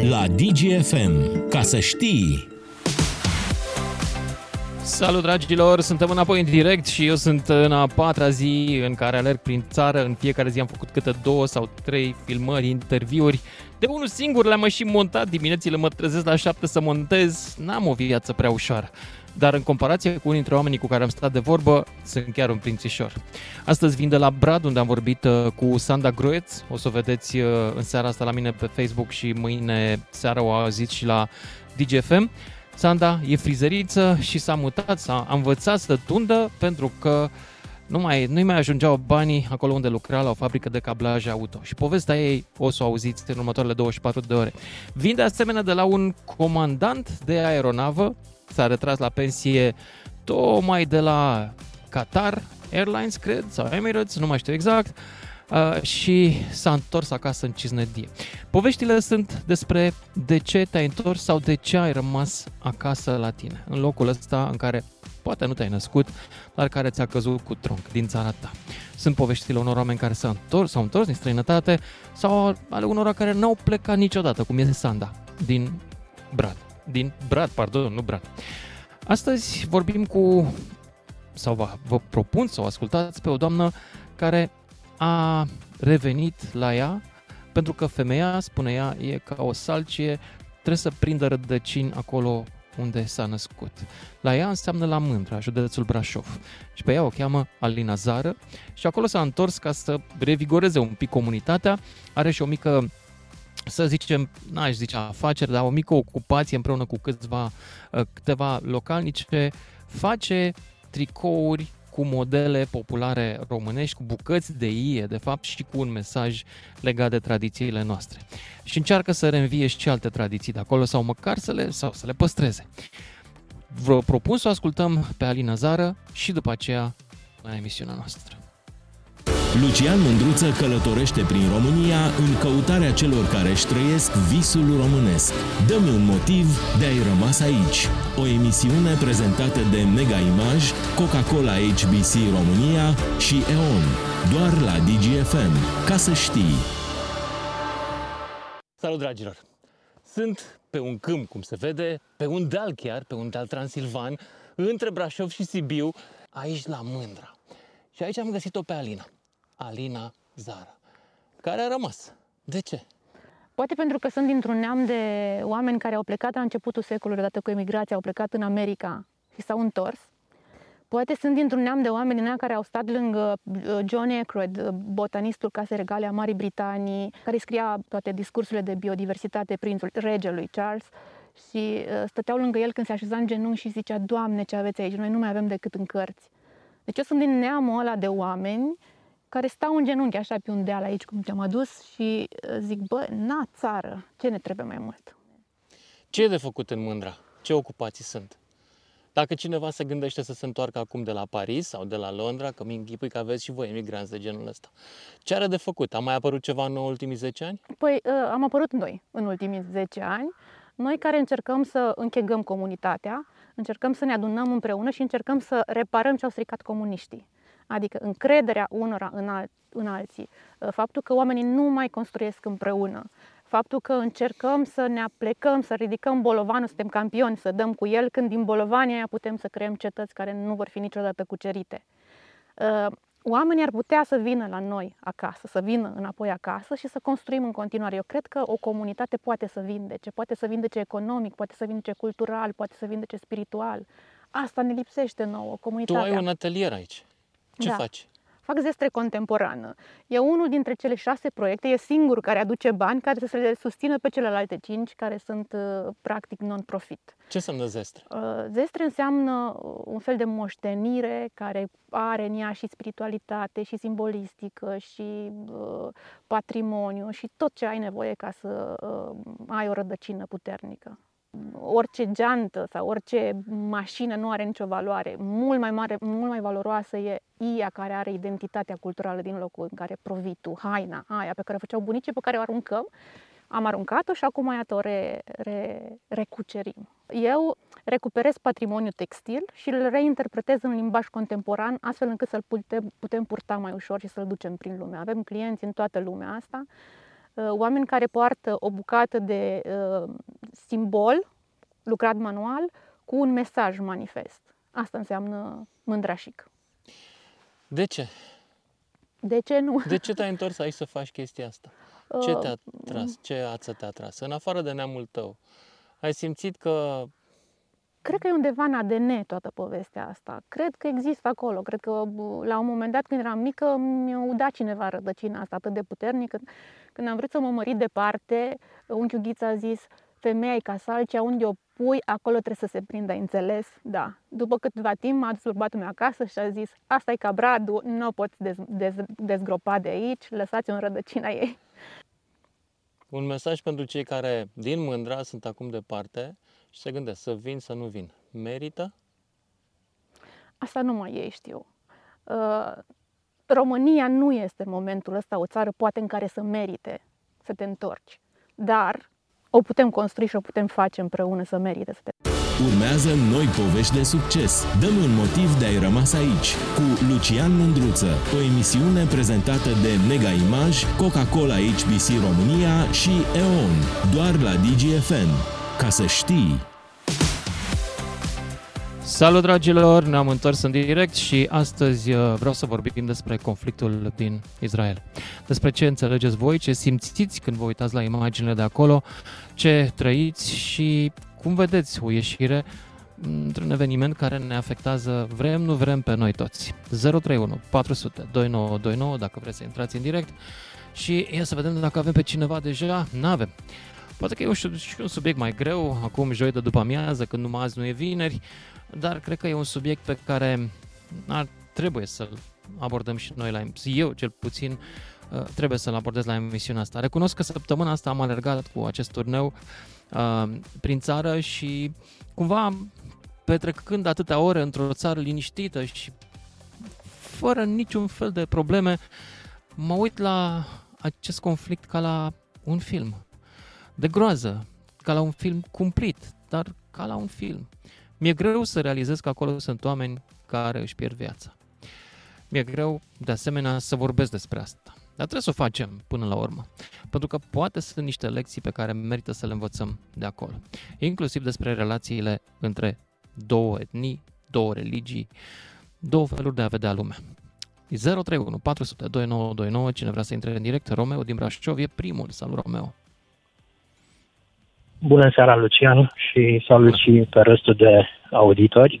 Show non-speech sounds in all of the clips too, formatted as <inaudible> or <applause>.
6. La DGFM. Ca să știi... Salut dragilor, suntem înapoi în direct și eu sunt în a patra zi în care alerg prin țară. În fiecare zi am făcut câte două sau trei filmări, interviuri. De unul singur le-am și montat diminețile, mă trezesc la șapte să montez. N-am o viață prea ușoară. Dar în comparație cu unii dintre oamenii cu care am stat de vorbă, sunt chiar un prințișor. Astăzi vin de la Brad, unde am vorbit uh, cu Sanda Groeț. O să o vedeți uh, în seara asta la mine pe Facebook și mâine seara o auziți și la DGFM. Sanda e frizeriță și s-a mutat, s-a învățat să tundă pentru că nu mai, nu mai ajungeau banii acolo unde lucra la o fabrică de cablaj auto. Și povestea ei o să o auziți în următoarele 24 de ore. Vin de asemenea de la un comandant de aeronavă, s-a retras la pensie tocmai de la Qatar Airlines, cred, sau Emirates, nu mai știu exact, uh, și s-a întors acasă în Cisnădie. Poveștile sunt despre de ce te-ai întors sau de ce ai rămas acasă la tine, în locul ăsta în care poate nu te-ai născut, dar care ți-a căzut cu tronc din țara ta. Sunt poveștile unor oameni care s-au întors, s-au întors din străinătate sau ale unora care n-au plecat niciodată, cum este Sanda, din Brad. Din Brad, pardon, nu Brad. Astăzi vorbim cu, sau vă, vă propun să o ascultați pe o doamnă care a revenit la ea pentru că femeia, spune ea, e ca o salcie, trebuie să prindă rădăcini acolo unde s-a născut. La ea înseamnă la Mândra, județul Brașov. Și pe ea o cheamă Alina Zară și acolo s-a întors ca să revigoreze un pic comunitatea. Are și o mică să zicem, n-aș zice afaceri, dar o mică ocupație împreună cu câțiva, câteva localnice, face tricouri cu modele populare românești, cu bucăți de ie, de fapt, și cu un mesaj legat de tradițiile noastre. Și încearcă să reînvie și alte tradiții de acolo sau măcar să le, sau să le păstreze. Vă propun să o ascultăm pe Alina Zară și după aceea la emisiunea noastră. Lucian Mândruță călătorește prin România în căutarea celor care își trăiesc visul românesc. Dă-mi un motiv de a-i rămas aici. O emisiune prezentată de Mega Image, Coca-Cola HBC România și EON. Doar la DGFM. Ca să știi. Salut dragilor! Sunt pe un câmp, cum se vede, pe un deal chiar, pe un deal transilvan, între Brașov și Sibiu, aici la Mândra. Și aici am găsit-o pe Alina. Alina Zara, care a rămas. De ce? Poate pentru că sunt dintr-un neam de oameni care au plecat la începutul secolului, odată cu emigrația, au plecat în America și s-au întors. Poate sunt dintr-un neam de oameni din care au stat lângă uh, John Aykroyd, uh, botanistul Case Regale a Marii Britanii, care scria toate discursurile de biodiversitate, prințul regelui Charles, și uh, stăteau lângă el când se așeza în genunchi și zicea, Doamne, ce aveți aici? Noi nu mai avem decât în cărți. Deci eu sunt din neamul ăla de oameni care stau în genunchi așa pe un deal aici, cum te-am adus și uh, zic, bă, na, țară, ce ne trebuie mai mult? Ce e de făcut în Mândra? Ce ocupații sunt? Dacă cineva se gândește să se întoarcă acum de la Paris sau de la Londra, că mi închipui că aveți și voi emigranți de genul ăsta, ce are de făcut? A mai apărut ceva în ultimii 10 ani? Păi uh, am apărut noi în ultimii 10 ani, noi care încercăm să închegăm comunitatea, încercăm să ne adunăm împreună și încercăm să reparăm ce au stricat comuniștii. Adică încrederea unora în, al- în alții, uh, faptul că oamenii nu mai construiesc împreună, faptul că încercăm să ne aplecăm, să ridicăm bolovanul, suntem campioni, să dăm cu el, când din bolovania aia putem să creăm cetăți care nu vor fi niciodată cucerite. Uh, oamenii ar putea să vină la noi acasă, să vină înapoi acasă și să construim în continuare. Eu cred că o comunitate poate să vindece, poate să vindece economic, poate să vindece cultural, poate să vindece spiritual. Asta ne lipsește nouă, Tu comunitatea. ai un atelier aici. Ce Da. faci? Fac zestre contemporană. E unul dintre cele șase proiecte, e singurul care aduce bani, care să le susțină pe celelalte cinci, care sunt uh, practic non-profit. Ce înseamnă zestre? Uh, Zestre înseamnă uh, un fel de moștenire care are în ea și spiritualitate, și simbolistică, și uh, patrimoniu, și tot ce ai nevoie ca să uh, ai o rădăcină puternică. Orice geantă sau orice mașină nu are nicio valoare. Mult mai mare, mult mai valoroasă e ea care are identitatea culturală din locul în care provii tu, haina aia pe care o făceau bunicii, pe care o aruncăm am aruncat-o și acum iată o re, re, recucerim. Eu recuperez patrimoniul textil și îl reinterpretez în limbaj contemporan, astfel încât să-l putem, putem purta mai ușor și să-l ducem prin lume. Avem clienți în toată lumea asta. Uh, oameni care poartă o bucată de uh, simbol lucrat manual cu un mesaj manifest. Asta înseamnă mândrașic. De ce? De ce nu? De ce te-ai întors aici să faci chestia asta? Ce te-a tras? Ce ață te-a tras? În afară de neamul tău, ai simțit că Cred că e undeva în ADN toată povestea asta. Cred că există acolo. Cred că la un moment dat, când eram mică, mi-a udat cineva rădăcina asta atât de puternic. Când am vrut să mă mărit departe, unchiul Ghiță a zis, femeia e ca salcea, unde o pui, acolo trebuie să se prindă, ai înțeles? Da. După câteva timp m-a adus bărbatul meu acasă și a zis, asta e ca bradul, nu o poți dez, dez, dezgropa de aici, lăsați-o în rădăcina ei. Un mesaj pentru cei care din mândra sunt acum departe și se gândesc să vin, să nu vin. Merită? Asta nu mai e, știu. Uh, România nu este în momentul ăsta o țară poate în care să merite să te întorci. Dar o putem construi și o putem face împreună să merite să te Urmează noi povești de succes. Dăm un motiv de a-i rămas aici cu Lucian Mândruță, o emisiune prezentată de Mega Image, Coca-Cola HBC România și EON, doar la DGFN ca să știi. Salut dragilor, ne-am întors în direct și astăzi uh, vreau să vorbim despre conflictul din Israel. Despre ce înțelegeți voi, ce simțiți când vă uitați la imaginile de acolo, ce trăiți și cum vedeți o ieșire într-un eveniment care ne afectează, vrem, nu vrem, pe noi toți. 031 400 2929 dacă vreți să intrați în direct și ia să vedem dacă avem pe cineva deja. N-avem. Poate că e și un subiect mai greu, acum joi de după amiază, când numai azi nu e vineri, dar cred că e un subiect pe care ar trebui să-l abordăm și noi la eu cel puțin uh, trebuie să-l abordez la emisiunea asta. Recunosc că săptămâna asta am alergat cu acest turneu uh, prin țară și cumva petrecând atâtea ore într-o țară liniștită și fără niciun fel de probleme, mă uit la acest conflict ca la un film de groază, ca la un film cumplit, dar ca la un film. Mi-e greu să realizez că acolo sunt oameni care își pierd viața. Mi-e greu, de asemenea, să vorbesc despre asta. Dar trebuie să o facem până la urmă. Pentru că poate sunt niște lecții pe care merită să le învățăm de acolo. Inclusiv despre relațiile între două etnii, două religii, două feluri de a vedea lumea. 031 400 2929, cine vrea să intre în direct, Romeo din Brașov e primul. Salut, Romeo! Bună seara, Lucian, și salut și pe restul de auditori.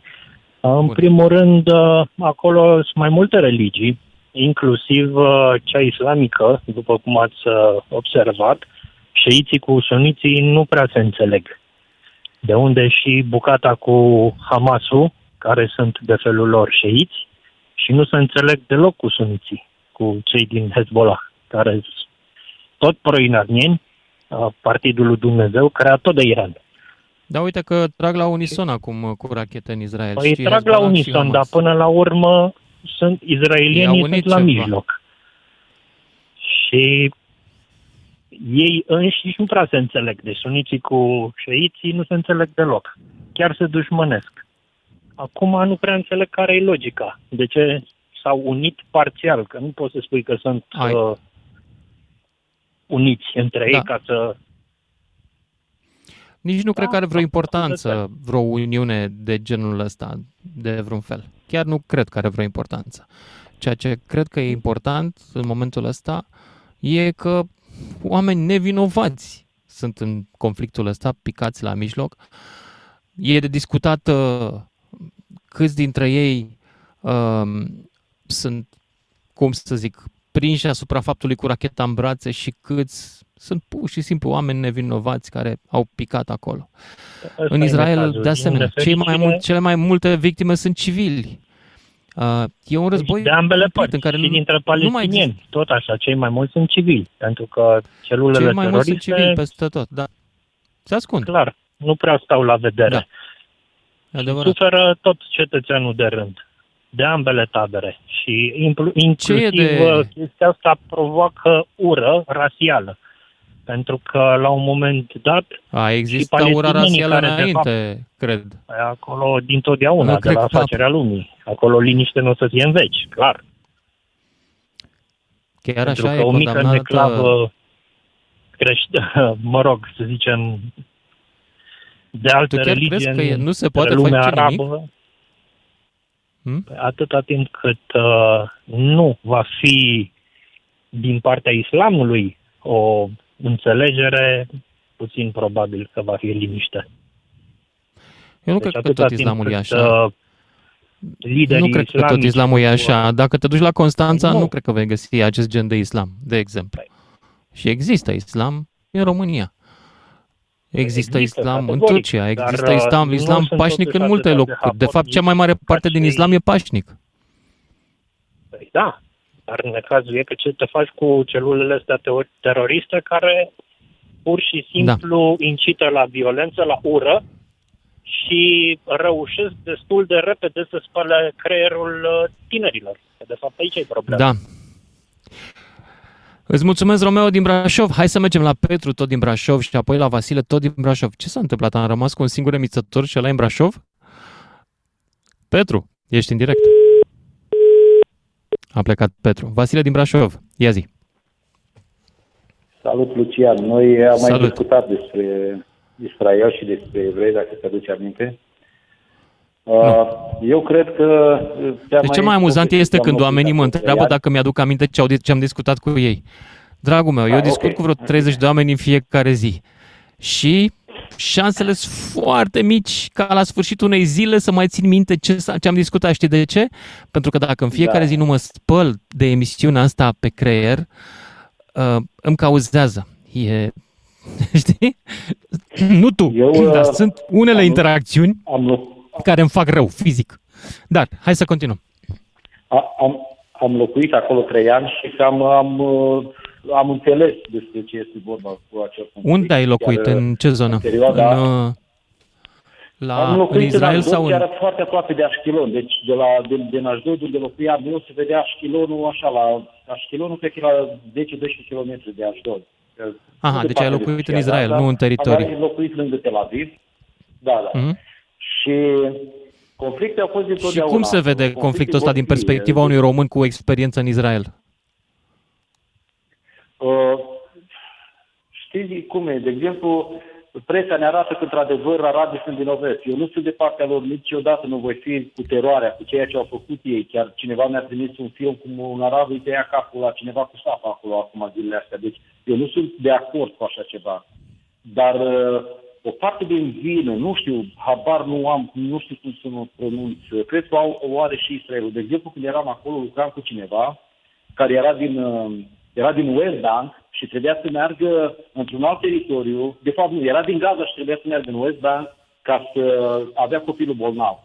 În primul rând, uh, acolo sunt mai multe religii, inclusiv uh, cea islamică, după cum ați uh, observat. Șeiții cu suniții nu prea se înțeleg. De unde și bucata cu Hamasul, care sunt de felul lor șeiți, și nu se înțeleg deloc cu suniții, cu cei din Hezbollah, care sunt tot pro-iranieni, Partidul lui Dumnezeu, creator de Iran. Da, uite că trag la unison acum cu rachete în Israel. Păi Știi, trag la unison, dar până la urmă sunt izraelienii sunt la mijloc. Și ei înșiși nu prea se înțeleg. Deci suniții cu șeiții nu se înțeleg deloc. Chiar se dușmănesc. Acum nu prea înțeleg care e logica. De ce s-au unit parțial? Că nu poți să spui că sunt uh, uniți între da. ei ca să... Nici nu da, cred că are vreo importanță, vreo uniune de genul ăsta, de vreun fel. Chiar nu cred că are vreo importanță. Ceea ce cred că e important în momentul ăsta e că oameni nevinovați sunt în conflictul ăsta, picați la mijloc. E de discutat uh, câți dintre ei uh, sunt, cum să zic, prinși asupra faptului cu racheta în brațe și câți sunt pur și simplu oameni nevinovați care au picat acolo. Asta în Israel, de asemenea, cei mai mult, cele mai multe victime sunt civili. Uh, e un război de ambele părți, în care și dintre palestinieni, mai tot așa, cei mai mulți sunt civili, pentru că celulele cei mai mulți sunt civili peste tot, da. Se ascund. Clar, nu prea stau la vedere. Da. Suferă tot cetățeanul de rând de ambele tabere și inclusiv de... chestia asta provoacă ură rasială. Pentru că la un moment dat... A, există ura rasială înainte, fapt, cred. Acolo din totdeauna, de la facerea lumii. Acolo liniște nu o să fie în veci, clar. Chiar Pentru așa că e o mică neclavă crești, <laughs> mă rog, să zicem, de alte tu chiar religii crezi că e- în nu se poate lumea face arabă, nimic? Hmm? atâta timp cât uh, nu va fi din partea islamului o înțelegere, puțin probabil că va fi liniște. Eu nu Deci cred că atâta tot timp islamul e cât, așa. uh, liderii Nu cred că tot islamici islamul e nu, așa. Dacă te duci la Constanța, Nu. nu cred că vei găsi acest gen de islam, de exemplu. Și există islam în România. Există, Există, islam în categoric, Turcia, dar, există uh, islam, nu islam sunt pașnic totuși în multe atâta de locuri. De fapt, cea mai mare parte din cei- islam e pașnic. Păi da, dar în cazul e că ce te faci cu celulele astea teo- teroriste care pur și Da. simplu incită la violență, la ură și reușesc destul de repede să spăle creierul uh, tinerilor. Că de fapt aici e problema. Da. Îți mulțumesc, Romeo din Brașov. Hai să mergem la Petru, tot din Brașov, și apoi la Vasile, tot din Brașov. Ce s-a întâmplat? Am rămas cu un singur emițător și ăla e în Brașov? Petru, ești în direct. A plecat Petru. Vasile din Brașov, ia zi. Salut, Lucian. Noi am mai Salut. discutat despre Israel și despre evrei, dacă te aduce aminte. Uh, Eu cred că... cea De ce mai amuzant este când oamenii mă întreabă dacă mi-aduc aminte ce, au, ce am discutat cu ei. Dragul meu, eu Ah, discut ok. cu vreo 30 de oameni în fiecare zi. Și șansele sunt foarte mici ca la sfârșitul unei zile să mai țin minte ce, s-a- ce am discutat. Știi de ce? Pentru că dacă în fiecare Da. zi nu mă spăl de emisiunea asta pe creier, uh, îmi cauzează. E... <laughs> Știi? nu tu, Eu, uh, dar sunt unele am- interacțiuni Am, lo- care îmi fac rău fizic. Dar, hai să continuăm. a- am, am locuit acolo trei ani și cam am, uh, am înțeles despre ce este vorba cu acel conflict. Unde ai locuit? Chiar, În ce zonă? în perioada- În, uh, la, am în locuit Israel Asdod, sau în... chiar foarte aproape de Ashkelon. Deci de la de, din Asdod, unde locuiam eu, se vedea Ashkelonul așa, la Ashkelonul cred că e la 10-12 km de Asdod. Aha, Nu deci ai departe de locuit în Turcia, Israel, dar nu în teritoriu. Am locuit lângă Tel Aviv. Da, da. Mhm. Și conflicte au fost Și întotdeauna. cum se vede Conflicte conflictul ăsta din vor fi, perspectiva unui român cu experiență în Israel? Uh, știți cum e? De exemplu, presa ne arată că, într-adevăr, arabii sunt vinovați. Eu nu sunt de partea lor, niciodată nu voi fi cu teroarea, cu ceea ce au făcut ei. Chiar cineva mi-a trimis un film cum un arab îi tăia capul la cineva cu sapa acolo acum zilele astea. Deci eu nu sunt de acord cu așa ceva. Dar uh, o parte din vină, nu știu, habar nu am, nu știu cum să mă pronunț, cred că au, o are și Israelul. De exemplu, când eram acolo, lucram cu cineva care era din, uh, era din West Bank și trebuia să meargă într-un alt teritoriu, de fapt nu, era din Gaza și trebuia să meargă în West Bank ca să avea copilul bolnav.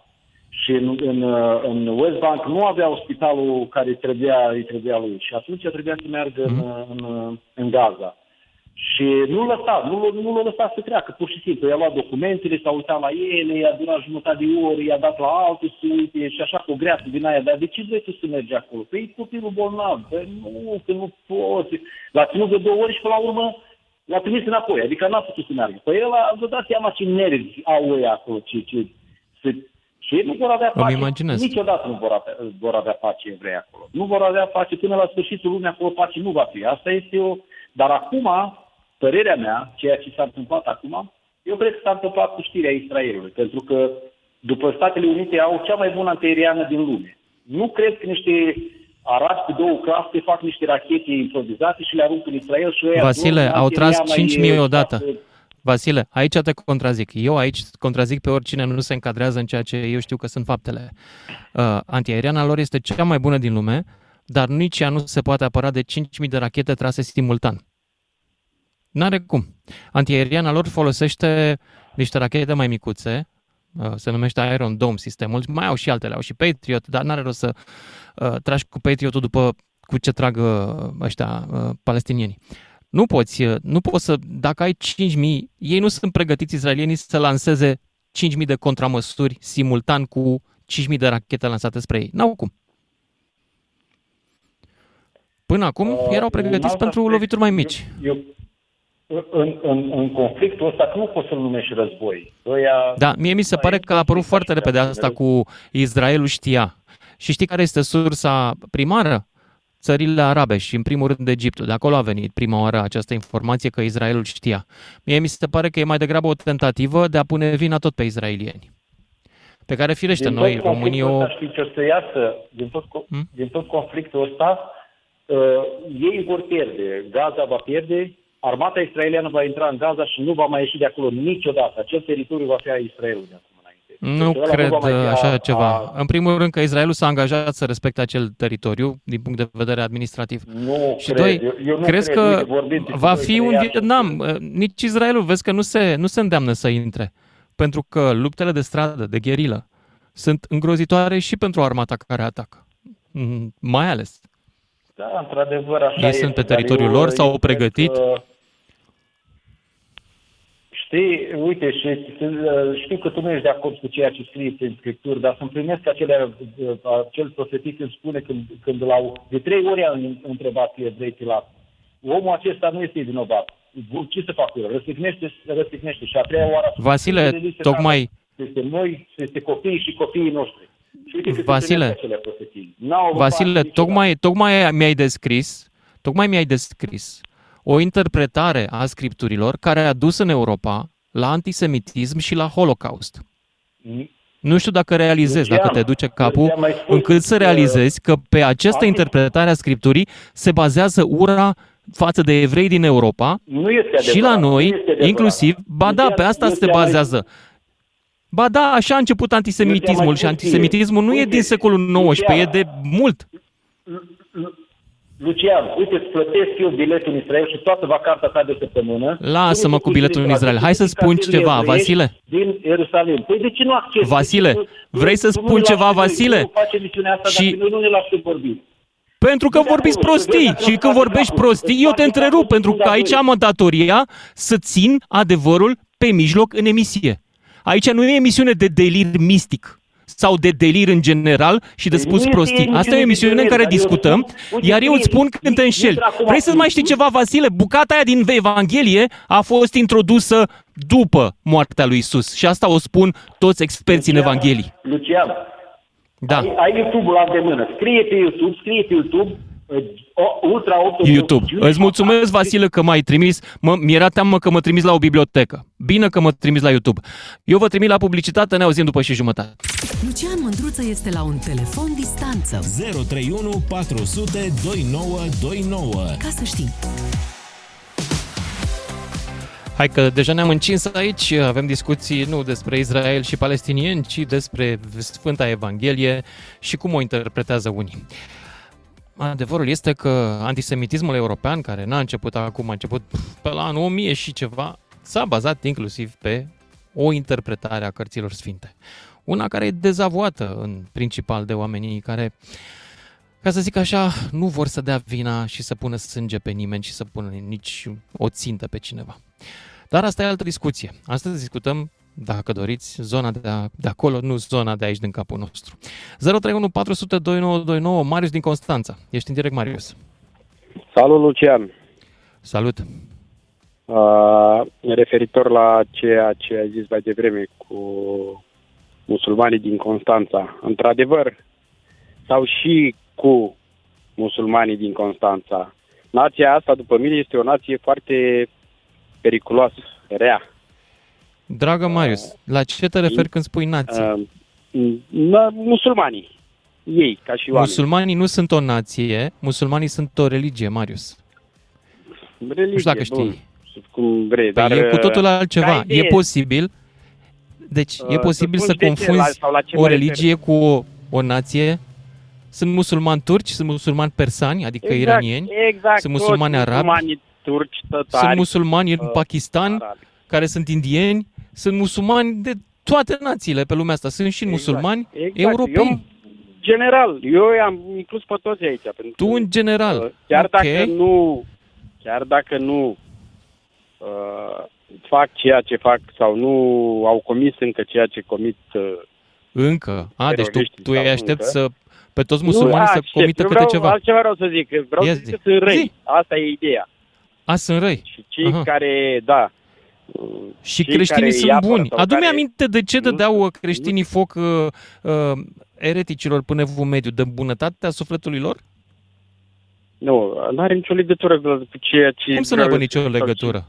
Și în, în, uh, în West Bank nu avea spitalul care îi trebuia, îi trebuia lui și atunci trebuia să meargă în, în, în Gaza. Și nu lăsa, nu, nu l-a lăsat să treacă, pur și simplu. I-a luat documentele, s-a uitat la ele, i-a durat jumătate de oră, i-a dat la altul să uite și așa cu o greață din aia. Dar de ce vrei tu să mergi acolo? Păi e copilul bolnav. Păi nu, că nu poți. L-a ținut de două ori și până la urmă l-a trimis înapoi. Adică n-a putut să meargă. Păi el a vă dați seama ce nervi au ei acolo, ce, ce, ce, și ei nu vor avea Îmi pace. imaginez. Niciodată nu vor avea, vor avea pace evrei acolo. Nu vor avea pace până la sfârșitul lumii acolo pace nu va fi. Asta este o... Dar acum, părerea mea, ceea ce s-a întâmplat acum, eu cred că s-a întâmplat cu știrea Israelului. Pentru că după Statele Unite au cea mai bună antiaeriană din lume. Nu cred că niște arabi cu două clase fac niște rachete improvizate și le aruncă în Israel și ăia Vasile, dorm în au tras antiaeriana, 5.000 e odată. șase- Vasile, aici te contrazic. Eu aici contrazic pe oricine nu se încadrează în ceea ce eu știu că sunt faptele. Uh, antiaeriana lor este cea mai bună din lume, dar nici ea nu se poate apăra de 5.000 de rachete trase simultan. N-are cum. Antiaeriana lor folosește niște rachete mai micuțe, uh, se numește Iron Dome sistemul, mai au și altele, au și Patriot, dar n-are rost să uh, tragi cu Patriotul după cu ce trag uh, ăștia uh, palestinienii. Nu poți, uh, nu poți să, dacă ai 5.000, ei nu sunt pregătiți israelienii să lanseze 5.000 de contramăsuri simultan cu 5.000 de rachete lansate spre ei. N-au cum. Până acum Uh, erau un pregătiți alt pentru aspect, lovituri mai mici. Eu, în, în, în conflictul ăsta nu poți să-l numești război. Ăia, Da, mie mi se pare că a apărut foarte repede asta cu Israelul știa. Și știi care este sursa primară? țările arabe și în primul rând Egiptul. De acolo a venit prima oară această informație că Israelul știa. Mie mi se pare că e mai degrabă o tentativă de a pune vina tot pe israelieni. Pe care, firește, din noi, românii, o... Știi ce o să iasă din tot, hmm? din tot conflictul ăsta? Uh, ei vor pierde, Gaza va pierde, armata israeliană va intra în Gaza și nu va mai ieși de acolo niciodată. Acel teritoriu va fi a Israelului de acum. Nu deci cred nu așa a, ceva. A... În primul rând că Israelul s-a angajat să respecte acel teritoriu din punct de vedere administrativ. Nu și cred. doi, eu, eu nu crezi cred. că Uite, va fi un Vietnam? Nici Israelul, vezi că nu se, nu se îndeamnă să intre. Pentru că luptele de stradă, de gherilă, sunt îngrozitoare și pentru armata care atacă. Mm, mai ales. Da, într-adevăr, așa Ei sunt pe teritoriul lor, s-au pregătit. Că Știi, uite, și, știu că tu nu ești de acord cu ceea ce scrie în Scripturi, dar să-mi primesc acele, acel profetit îmi spune când, când l-au, de trei ori a întrebat evrei Pilat. Omul acesta nu este vinovat. Ce să fac eu? Răstignește, răstignește. Și a treia oară... Vasile, tocmai... Este noi, este copiii și copiii noștri. Și uite Vasile, Vasile, tocmai, tocmai mi-ai descris, tocmai mi-ai descris o interpretare a scripturilor care a dus în Europa la antisemitism și la Holocaust. Nu știu dacă realizezi, dacă te duce capul, încât să realizezi că pe această interpretare a Scripturii se bazează ura față de evrei din Europa nu este și la noi, inclusiv, ba da, pe asta se bazează. Ba da, așa a început antisemitismul și antisemitismul nu e din secolul XIX, e de mult. Lucian, uite, îți plătesc eu biletul în Israel și toată vacanța ta de săptămână. Lasă-mă cu biletul în Israel. Hai să spun ceva, Vasile. Din Ierusalim. Păi de ce nu accepti? Vasile, vrei să spun ceva, Vasile? Nu face misiunea asta și... dacă nu ne lasă vorbi. Pentru că vorbiți prostii și când vorbești prostii, eu te întrerup, pentru că aici am datoria să țin adevărul pe mijloc în emisie. Aici nu e emisiune de delir mistic sau de delir în general și de spus prostii. Asta e o emisiune în care discutăm, iar eu îți spun când te înșeli. Vrei să mai știi ceva, Vasile? Bucata aia din Evanghelie a fost introdusă după moartea lui Isus și asta o spun toți experții în Evanghelii. Lucian, da. ai, ai YouTube-ul la de mână. Scrie pe YouTube, scrie pe YouTube Ultra YouTube. Îți mulțumesc, Vasile, că m-ai trimis. Mă, mi-era teamă că mă trimis la o bibliotecă. Bine că mă trimis la YouTube. Eu vă trimit la publicitate, ne auzim după și jumătate. Lucian Mândruță este la un telefon distanță. 031 400 2929. Ca să știi. Hai că deja ne-am încins aici, avem discuții nu despre Israel și palestinieni, ci despre Sfânta Evanghelie și cum o interpretează unii. Adevărul este că antisemitismul european, care n-a început acum, a început pe la anul 1000 și ceva, s-a bazat inclusiv pe o interpretare a cărților sfinte. Una care e dezavoată în principal de oamenii care, ca să zic așa, nu vor să dea vina și să pună sânge pe nimeni și să pună nici o țintă pe cineva. Dar asta e altă discuție. Astăzi discutăm dacă doriți, zona de, a, de acolo, nu zona de aici din capul nostru. 031 400 2929, Marius din Constanța. Ești în direct, Marius. Salut, Lucian. Salut. Uh, referitor la ceea ce ai zis mai devreme cu musulmanii din Constanța. Într-adevăr, sau și cu musulmanii din Constanța. Nația asta, după mine, este o nație foarte periculoasă, rea. Dragă Marius, la ce te referi când spui nație? Uh, musulmanii. Ei, ca și oameni. Musulmanii nu sunt o nație, musulmanii sunt o religie, Marius. Religie, nu știu dacă știi. Bun, cum vrei, păi dar... e cu totul altceva. E posibil, deci uh, e posibil să, să confunzi la, la o religie cu o, o nație. Sunt musulmani turci, sunt musulmani persani, adică exact, iranieni, exact, sunt musulmani arabi, turci, tătari, sunt musulmani în uh, Pakistan, arabi. care sunt indieni, sunt musulmani de toate națiile pe lumea asta. Sunt și exact, musulmani exact. europeni. Eu, general, eu am inclus pe toți aici. Pentru tu în general. Uh, chiar okay. dacă nu, chiar dacă nu uh, fac ceea ce fac sau nu au comis încă ceea ce comit uh, încă? A, deci tu, tu îi aștept să pe toți musulmanii să comită câte vreau, ceva. Altceva vreau să zic. Vreau să zic că sunt răi. Zi. Asta e ideea. A, sunt răi. Și cei Aha. care, da, și creștinii sunt buni. Adu-mi care... aminte de ce dădeau uh, creștinii foc uh, uh, ereticilor până evul mediu, de bunătatea sufletului lor? Nu, nu are nicio legătură cu ceea ce... Cum să nu aibă nicio legătură?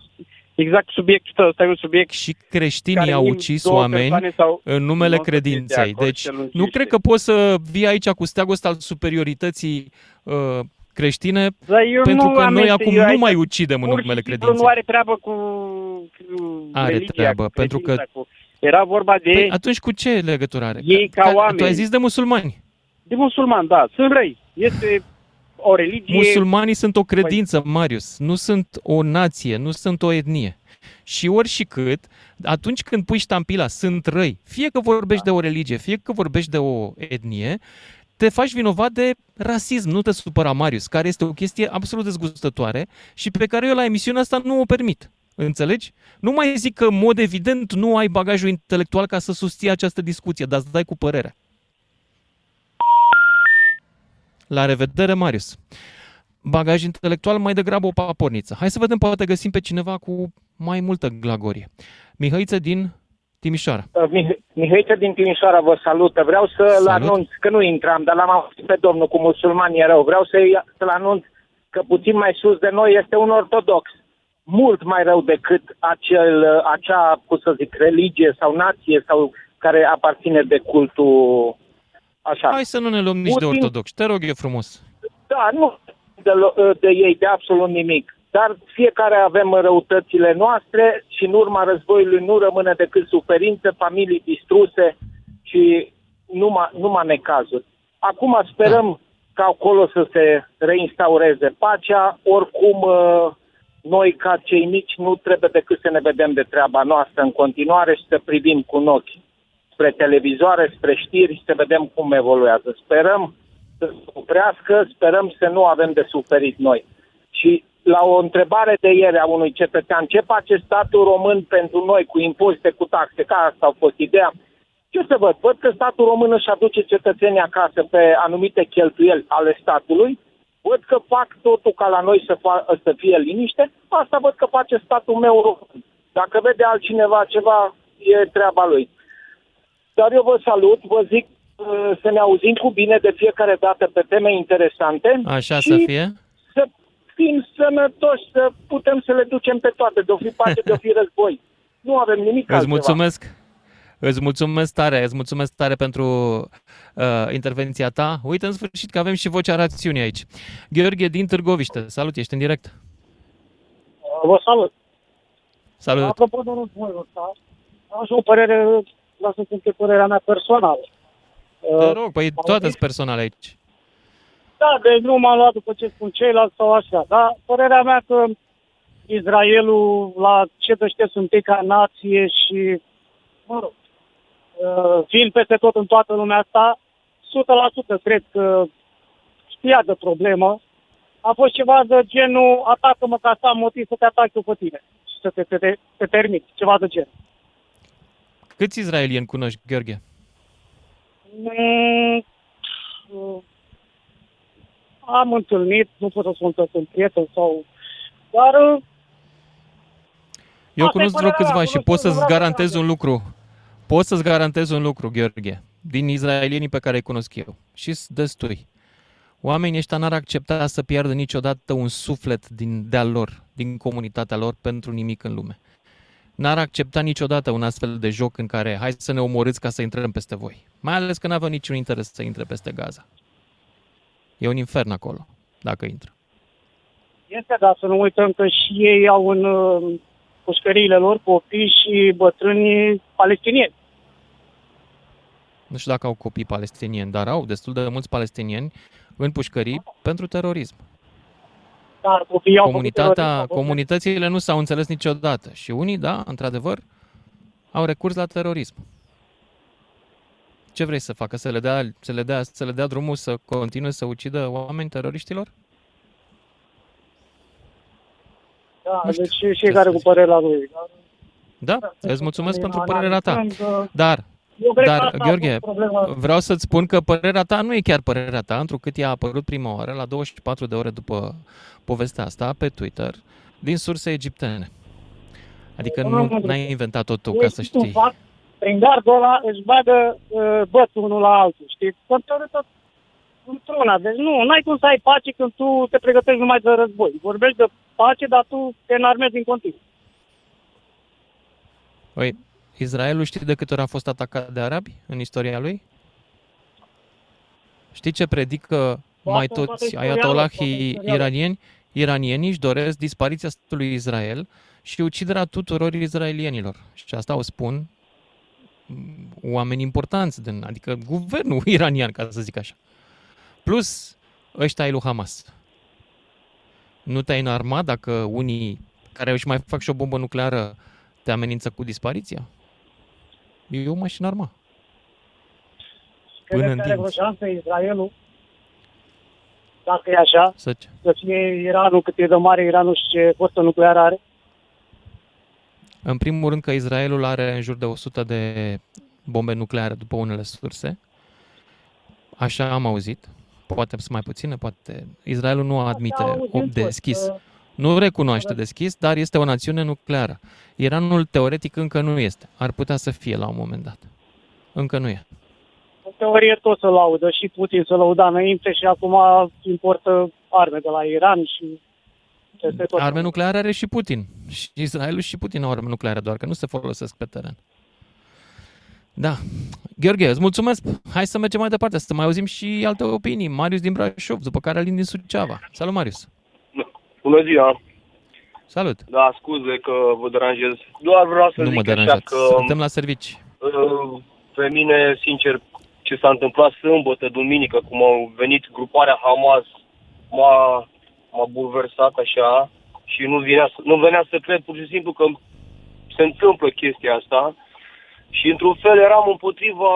Exact subiectul ăsta e un subiect Și creștinii au ucis oameni în numele credinței. De deci nu cred că poți să vii aici cu steagul ăsta al superiorității uh, creștine, Dar eu pentru nu că am noi este- acum eu nu aici mai ucidem în pur și numele simplu credinței. Nu are treabă cu, cu Are religia, treabă, cu pentru că- credința, Cu... Era vorba de, Păi atunci cu ce legătură are? Ei ca Că- Tu oameni. ai zis de musulmani. de musulman, da, sunt răi. Este o religie... Musulmanii sunt o credință, Marius, nu sunt o nație, nu sunt o etnie. Și ori și cât, atunci când pui ștampila sunt răi, fie că vorbești de o religie, fie că vorbești de o etnie, te faci vinovat de rasism, nu te supăra Marius, care este o chestie absolut dezgustătoare și pe care eu la emisiunea asta nu o permit. Înțelegi? Nu mai zic că, în mod evident, nu ai bagajul intelectual ca să susții această discuție, dar să dai cu părerea. La revedere, Marius. Bagaj intelectual mai degrabă o paporniță. Hai să vedem, poate găsim pe cineva cu mai multă glagorie. Mihăiță din Timișoara. Mih- Mihăiță din Timișoara vă salută. Vreau să-l Salut. anunț, că nu intram, dar l-am auzit pe domnul cu musulmani e rău. Vreau să-i, să-l anunț că puțin mai sus de noi este un ortodox. Mult mai rău decât acel, acea, cum să zic, religie sau nație sau care aparține de cultul așa. Hai să nu ne luăm nici de Putin- ortodox. Te rog eu frumos. Da, nu de, lo- de ei, de absolut nimic. Dar fiecare avem răutățile noastre și în urma războiului nu rămâne decât suferință, familii distruse și numai, numai necazuri. Acum sperăm ca acolo să se reinstaureze pacea. Oricum, uh, noi ca cei mici nu trebuie decât să ne vedem de treaba noastră în continuare și să privim cu un ochi spre televizoare, spre știri și să vedem cum evoluează. Sperăm să se oprească, sperăm să nu avem de suferit noi. Și la o întrebare de ieri a unui cetățean, ce face statul român pentru noi cu impozite, cu taxe, ca asta a fost ideea, ce să văd? Văd că statul român își aduce cetățenii acasă pe anumite cheltuieli ale statului, văd că fac totul ca la noi să, fa- să fie liniște, asta văd că face statul meu român. Dacă vede altcineva ceva, e treaba lui. Dar eu vă salut, vă zic uh, să ne auzim cu bine de fiecare dată pe teme interesante. Așa și să fie? să fim sănătoși, să putem să le ducem pe toate, de-o fi pace, de-o fi război. Nu avem nimic Îți altceva. mulțumesc. Îți mulțumesc tare, îți mulțumesc tare pentru uh, intervenția ta. Uite în sfârșit că avem și vocea rațiunii aici. Gheorghe din Târgoviște. Salut, ești în direct. Vă salut. Salut. Apropo de războiul ăsta, am și o părere, vreau să spun că e părerea mea personală. Te rog, păi toate sunt personale aici. Da, deci nu m-am luat după ce spun ceilalți sau așa, dar părerea mea că Israelul la ce dăște sunt ei ca nație și, mă rog, uh, fiind peste tot în toată lumea asta, 100% cred că știa de problemă. A fost ceva de genul, atacă-mă ca să am motiv să te atac eu pe tine și să te, te, te, te permit, ceva de genul. Câți izraelieni cunoști, Gheorghe? Mm, uh, am întâlnit, nu pot să spun că sunt prieten sau... Dar uh, Eu Asta e cunosc vreo părerea câțiva mea, și cunosc- pot să-ți vreau să garantez spun. un lucru. Pot să-ți garantez un lucru, Gheorghe, din izraelienii pe care îi cunosc eu. Și destui. Oamenii ăștia n-ar accepta să piardă niciodată un suflet din de-al lor, din comunitatea lor, pentru nimic în lume. N-ar accepta niciodată un astfel de joc în care hai să ne omorâți ca să intrăm peste voi. Mai ales că n-aveau niciun interes să intre peste Gaza. E un infern acolo, dacă intră. este, dar să nu uităm că și ei au în uh, pușcăriile lor copii și bătrâni palestinieni. Nu știu dacă au copii palestinieni, dar au destul de mulți palestinieni în pușcării pentru terorism. Dar copiii au făcut Comunitatea, terorism, au făcut- comunitățile nu s-au înțeles niciodată și unii, da, într-adevăr, au recurs la terorism. Ce vrei să facă? Să le dea, să le dea, să le dea drumul să continue să ucidă oameni teroriștilor? Da, Nu știu deci ce fiecare să cu zic. părerea lui. Dar, Da, îți mulțumesc pentru analizând, părerea ta. uh, Dar, Eu cred că dar, asta a Gheorghe, fost problema. vreau să-ți spun că părerea ta nu e chiar părerea ta, întrucât ea a apărut prima oară, la 24 de ore după povestea asta, pe Twitter, din surse egiptene. Adică Nu, nu nu, nu. n-ai inventat-o tu, Ei ca să știu un știi. fapt, prin gardul ăla își bagă uh, bățul unul la altul, știi? Controlul tot. într-una. Deci nu, n-ai cum să ai pace când tu te pregătești numai de război. Vorbești de pace, dar tu te înarmezi în continuu. Păi, Israelul știi de câte ori a fost atacat de arabi în istoria lui? Știi ce predică mai toată toți istoria ayatollahii lui, toată istoria lui. iranieni? Iranienii își doresc dispariția statului Israel și uciderea tuturor izraelienilor. Și asta o spun mm, oameni importanți, din, adică guvernul <laughs> iranian, ca să zic așa. Plus ăștia ai lui Hamas. Nu te-ai înarmat dacă unii care își mai fac și o bombă nucleară te amenință cu dispariția? Eu m-aș înarma. Până Credeți în că are vreo dinți. șansă Israelul? Dacă e așa, Să ce? să fie Iranul cât e de mare Iranul și ce forță nucleară are? În primul rând că Israelul are în jur de 100 de bombe nucleare, după unele surse. Așa am auzit. Poate să mai puține, poate. Israelul nu admite auzim o tot, deschis. că- Nu recunoaște deschis, dar este o națiune nucleară. Iranul teoretic încă nu este. Ar putea să fie la un moment dat. Încă nu e. În teorie tot se laudă și Putin se lăuda înainte și acum importă arme de la Iran și peste tot. Arme nucleare are și Putin. Și Israelul și Putin au arme nucleare, doar că nu se folosesc pe teren. Da. Gheorghe, îți mulțumesc. Hai să mergem mai departe, să mai auzim și alte opinii. Marius din Brașov, după care Alin din Suceava. Salut, Marius. Bună ziua! Salut. Da, scuze că vă deranjez. Doar vreau să nu mă zic așa deranjați. că Suntem la servici. uh, pe mine, sincer, ce s-a întâmplat sâmbătă, duminică, cum au venit gruparea Hamas, m-a, m-a bulversat așa și nu, venea, să- nu venea să cred pur și simplu că se întâmplă chestia asta și într-un fel eram împotriva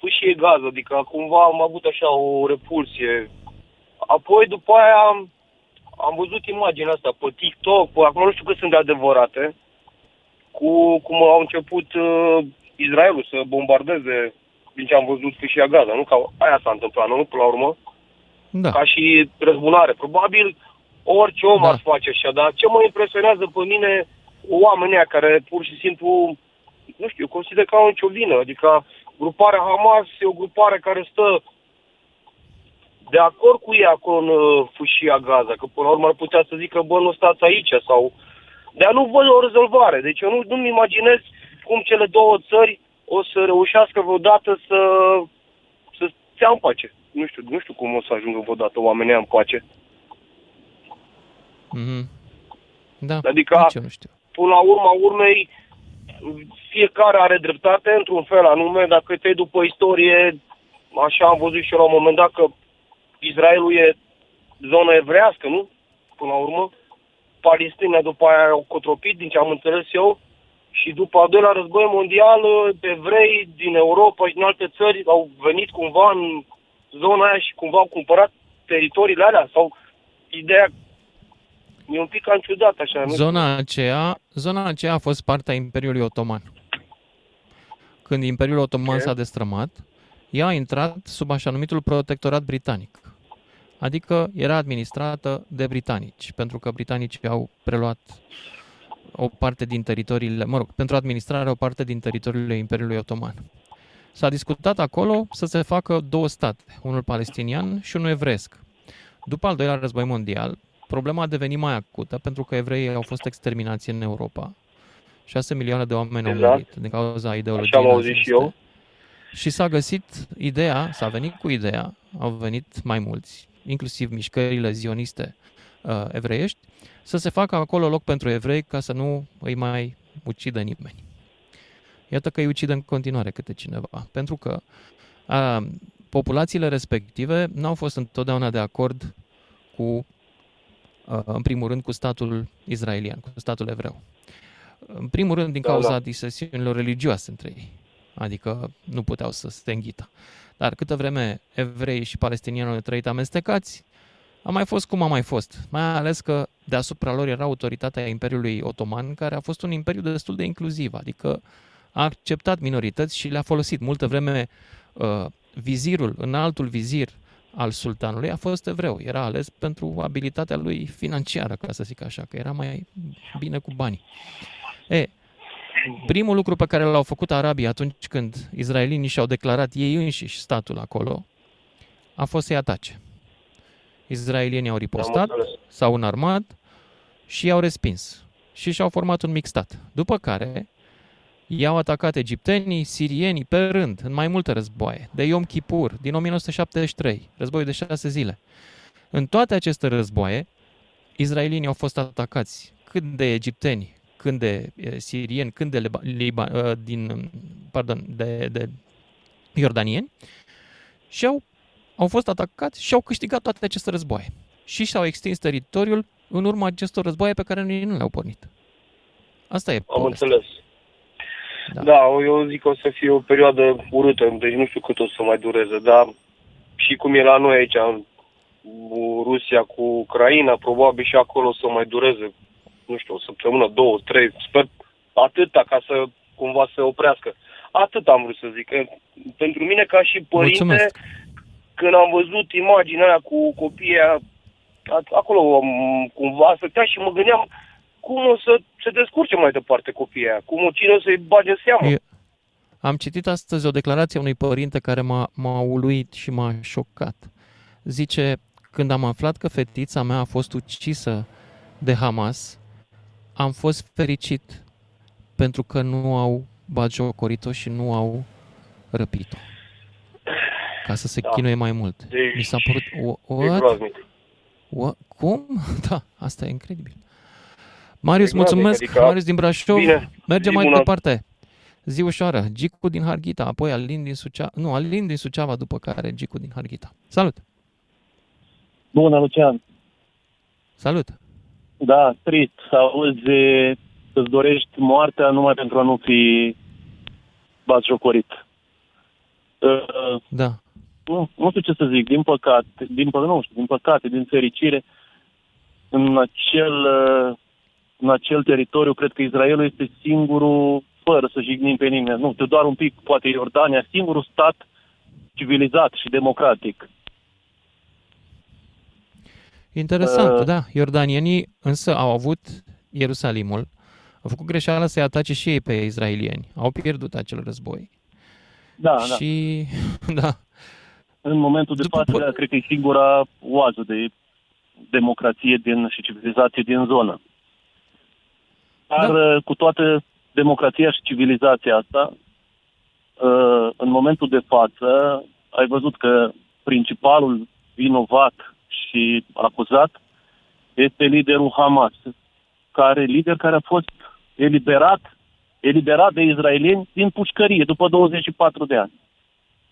fâșiei gaz, adică cumva am avut așa o repulsie. Apoi după aia am, am văzut imaginea asta pe TikTok, pe, acum nu știu cât sunt de adevărate, cu cum au început uh, Israelul să bombardeze din ce am văzut fâșia Gaza, nu? Ca aia s-a întâmplat, nu? Până la urmă. Da. Ca și răzbunare. Probabil orice om Da. ar face așa, dar ce mă impresionează pe mine oamenii ăia care pur și simplu, nu știu, eu consider că au nicio vină. Adică gruparea Hamas e o grupare care stă de acord cu ei acolo în uh, fâșia Gaza, că până la urmă ar putea să zică, bă, nu stați aici sau... Dar nu văd o rezolvare. Deci eu nu, nu-mi imaginez cum cele două țări o să reușească vreodată să, să stea în pace. Nu știu, nu știu cum o să ajungă vreodată oamenii ăia în pace. Mhm. Da, Adică, nici eu nu știu. până la urma urmei, fiecare are dreptate într-un fel anume. Dacă te iei după istorie, așa am văzut și eu la un moment dat că Israelul e zonă evrească, nu? Până la urmă. Palestina după aia au cotropit, din ce am înțeles eu. Și după al doilea război mondial, evrei din Europa și din alte țări au venit cumva în zona aia și cumva au cumpărat teritoriile alea. Sau ideea e un pic cam ciudat așa. nu știu. Zona aceea, zona aceea a fost partea Imperiului Otoman. Când Imperiul Otoman Ok. s-a destrămat, ea a intrat sub așa numitul protectorat britanic. Adică era administrată de britanici, pentru că britanicii au preluat o parte din teritoriile, mă rog, pentru administrarea o parte din teritoriile Imperiului Otoman. S-a discutat acolo să se facă două state, unul palestinian și unul evresc. După al doilea război mondial, problema a devenit mai acută pentru că evreii au fost exterminați în Europa. 6 milioane de oameni au Exact. murit din cauza ideologiei Așa am auzit și naziste. eu. Și s-a găsit ideea, s-a venit cu ideea, au venit mai mulți, inclusiv mișcările zioniste uh, evreiești, să se facă acolo loc pentru evrei ca să nu îi mai ucidă nimeni. Iată că îi ucide în continuare câte cineva, pentru că uh, populațiile respective n-au fost întotdeauna de acord cu, uh, în primul rând, cu statul israelian, cu statul evreu. În primul rând, din Da, cauza da. disesiunilor religioase între ei. Adică nu puteau să se înghită. Dar câtă vreme evrei și palestinienii au trăit amestecați, a mai fost cum a mai fost. Mai ales că deasupra lor era autoritatea Imperiului Otoman, care a fost un imperiu destul de inclusiv, adică a acceptat minorități și le-a folosit. Multă vreme uh, vizirul, înaltul vizir al sultanului a fost evreu. Era ales pentru abilitatea lui financiară, ca să zic așa, că era mai bine cu banii. E, primul lucru pe care l-au făcut arabii atunci când izraelinii și-au declarat ei înșiși statul acolo, a fost să-i atace. Izraelienii au Am ripostat, înțeles. s-au înarmat și i-au respins. Și și-au format un mic stat. După care i-au atacat egiptenii, sirienii pe rând, în mai multe războaie, de Yom Kippur, din 1973, războiul de șase zile. În toate aceste războaie, izraelienii au fost atacați când de egipteni, când de eh, sirieni, când de Leba, Liba, eh, din, pardon, de, de iordanieni și au, au fost atacați și au câștigat toate aceste războaie. Și și-au extins teritoriul în urma acestor războaie pe care noi nu le-au pornit. Asta e Am povestea. înțeles. Da. Da. eu zic că o să fie o perioadă urâtă, deci nu știu cât o să mai dureze, dar și cum e la noi aici, în Rusia cu Ucraina, probabil și acolo o să mai dureze, nu știu, o săptămână, două, trei, sper atâta ca să cumva să oprească. Atât am vrut să zic. că Pentru mine ca și părinte, Mulțumesc. când am văzut imaginea aia cu copiii aia, a- acolo am, cumva stătea și mă gândeam cum o să se descurce mai departe copiii aia, cum o cine o să-i bage în seamă. Eu- Am citit astăzi o declarație a unui părinte care m-a, m-a uluit și m-a șocat. Zice, când am aflat că fetița mea a fost ucisă de Hamas, am fost fericit pentru că nu au batjocorit-o și nu au răpit-o. Ca să se Da. chinuie mai mult. Deci, Mi s-a părut... "Wha- E What? groaznic. What? Cum? <laughs> Da, asta e incredibil. Marius, E groaznic, mulțumesc. adică- Marius din Brașov. Bine, Mergem zi mai bună. departe. Zi ușoară. Gicu din Harghita, apoi Alin din Suceava. Nu, Alin din Suceava, după care Gicu din Harghita. Salut! Bună, Lucian. Salut! Da, trist să auzi să-ți dorești moartea numai pentru a nu fi batjocorit. Uh, Da. nu, nu știu ce să zic, din păcate, din, pă, nu știu, din păcate, din fericire, în acel, uh, în acel teritoriu, cred că Israelul este singurul, fără să jignim pe nimeni, nu știu, doar un pic, poate Iordania, singurul stat civilizat și democratic. Interesant, Uh, da. Iordanienii însă au avut Ierusalimul, au făcut greșeala să-i atace și ei pe izraelieni. Au pierdut acel război. Da, da. și, da, În momentul de După față, pă- cred că e singura oază de democrație din, și civilizație din zonă. Dar da. cu toată democrația și civilizația asta, uh, în momentul de față, ai văzut că principalul vinovat și acuzat este liderul Hamas, care lider care a fost eliberat, eliberat de izraelieni din pușcărie după 24 de ani.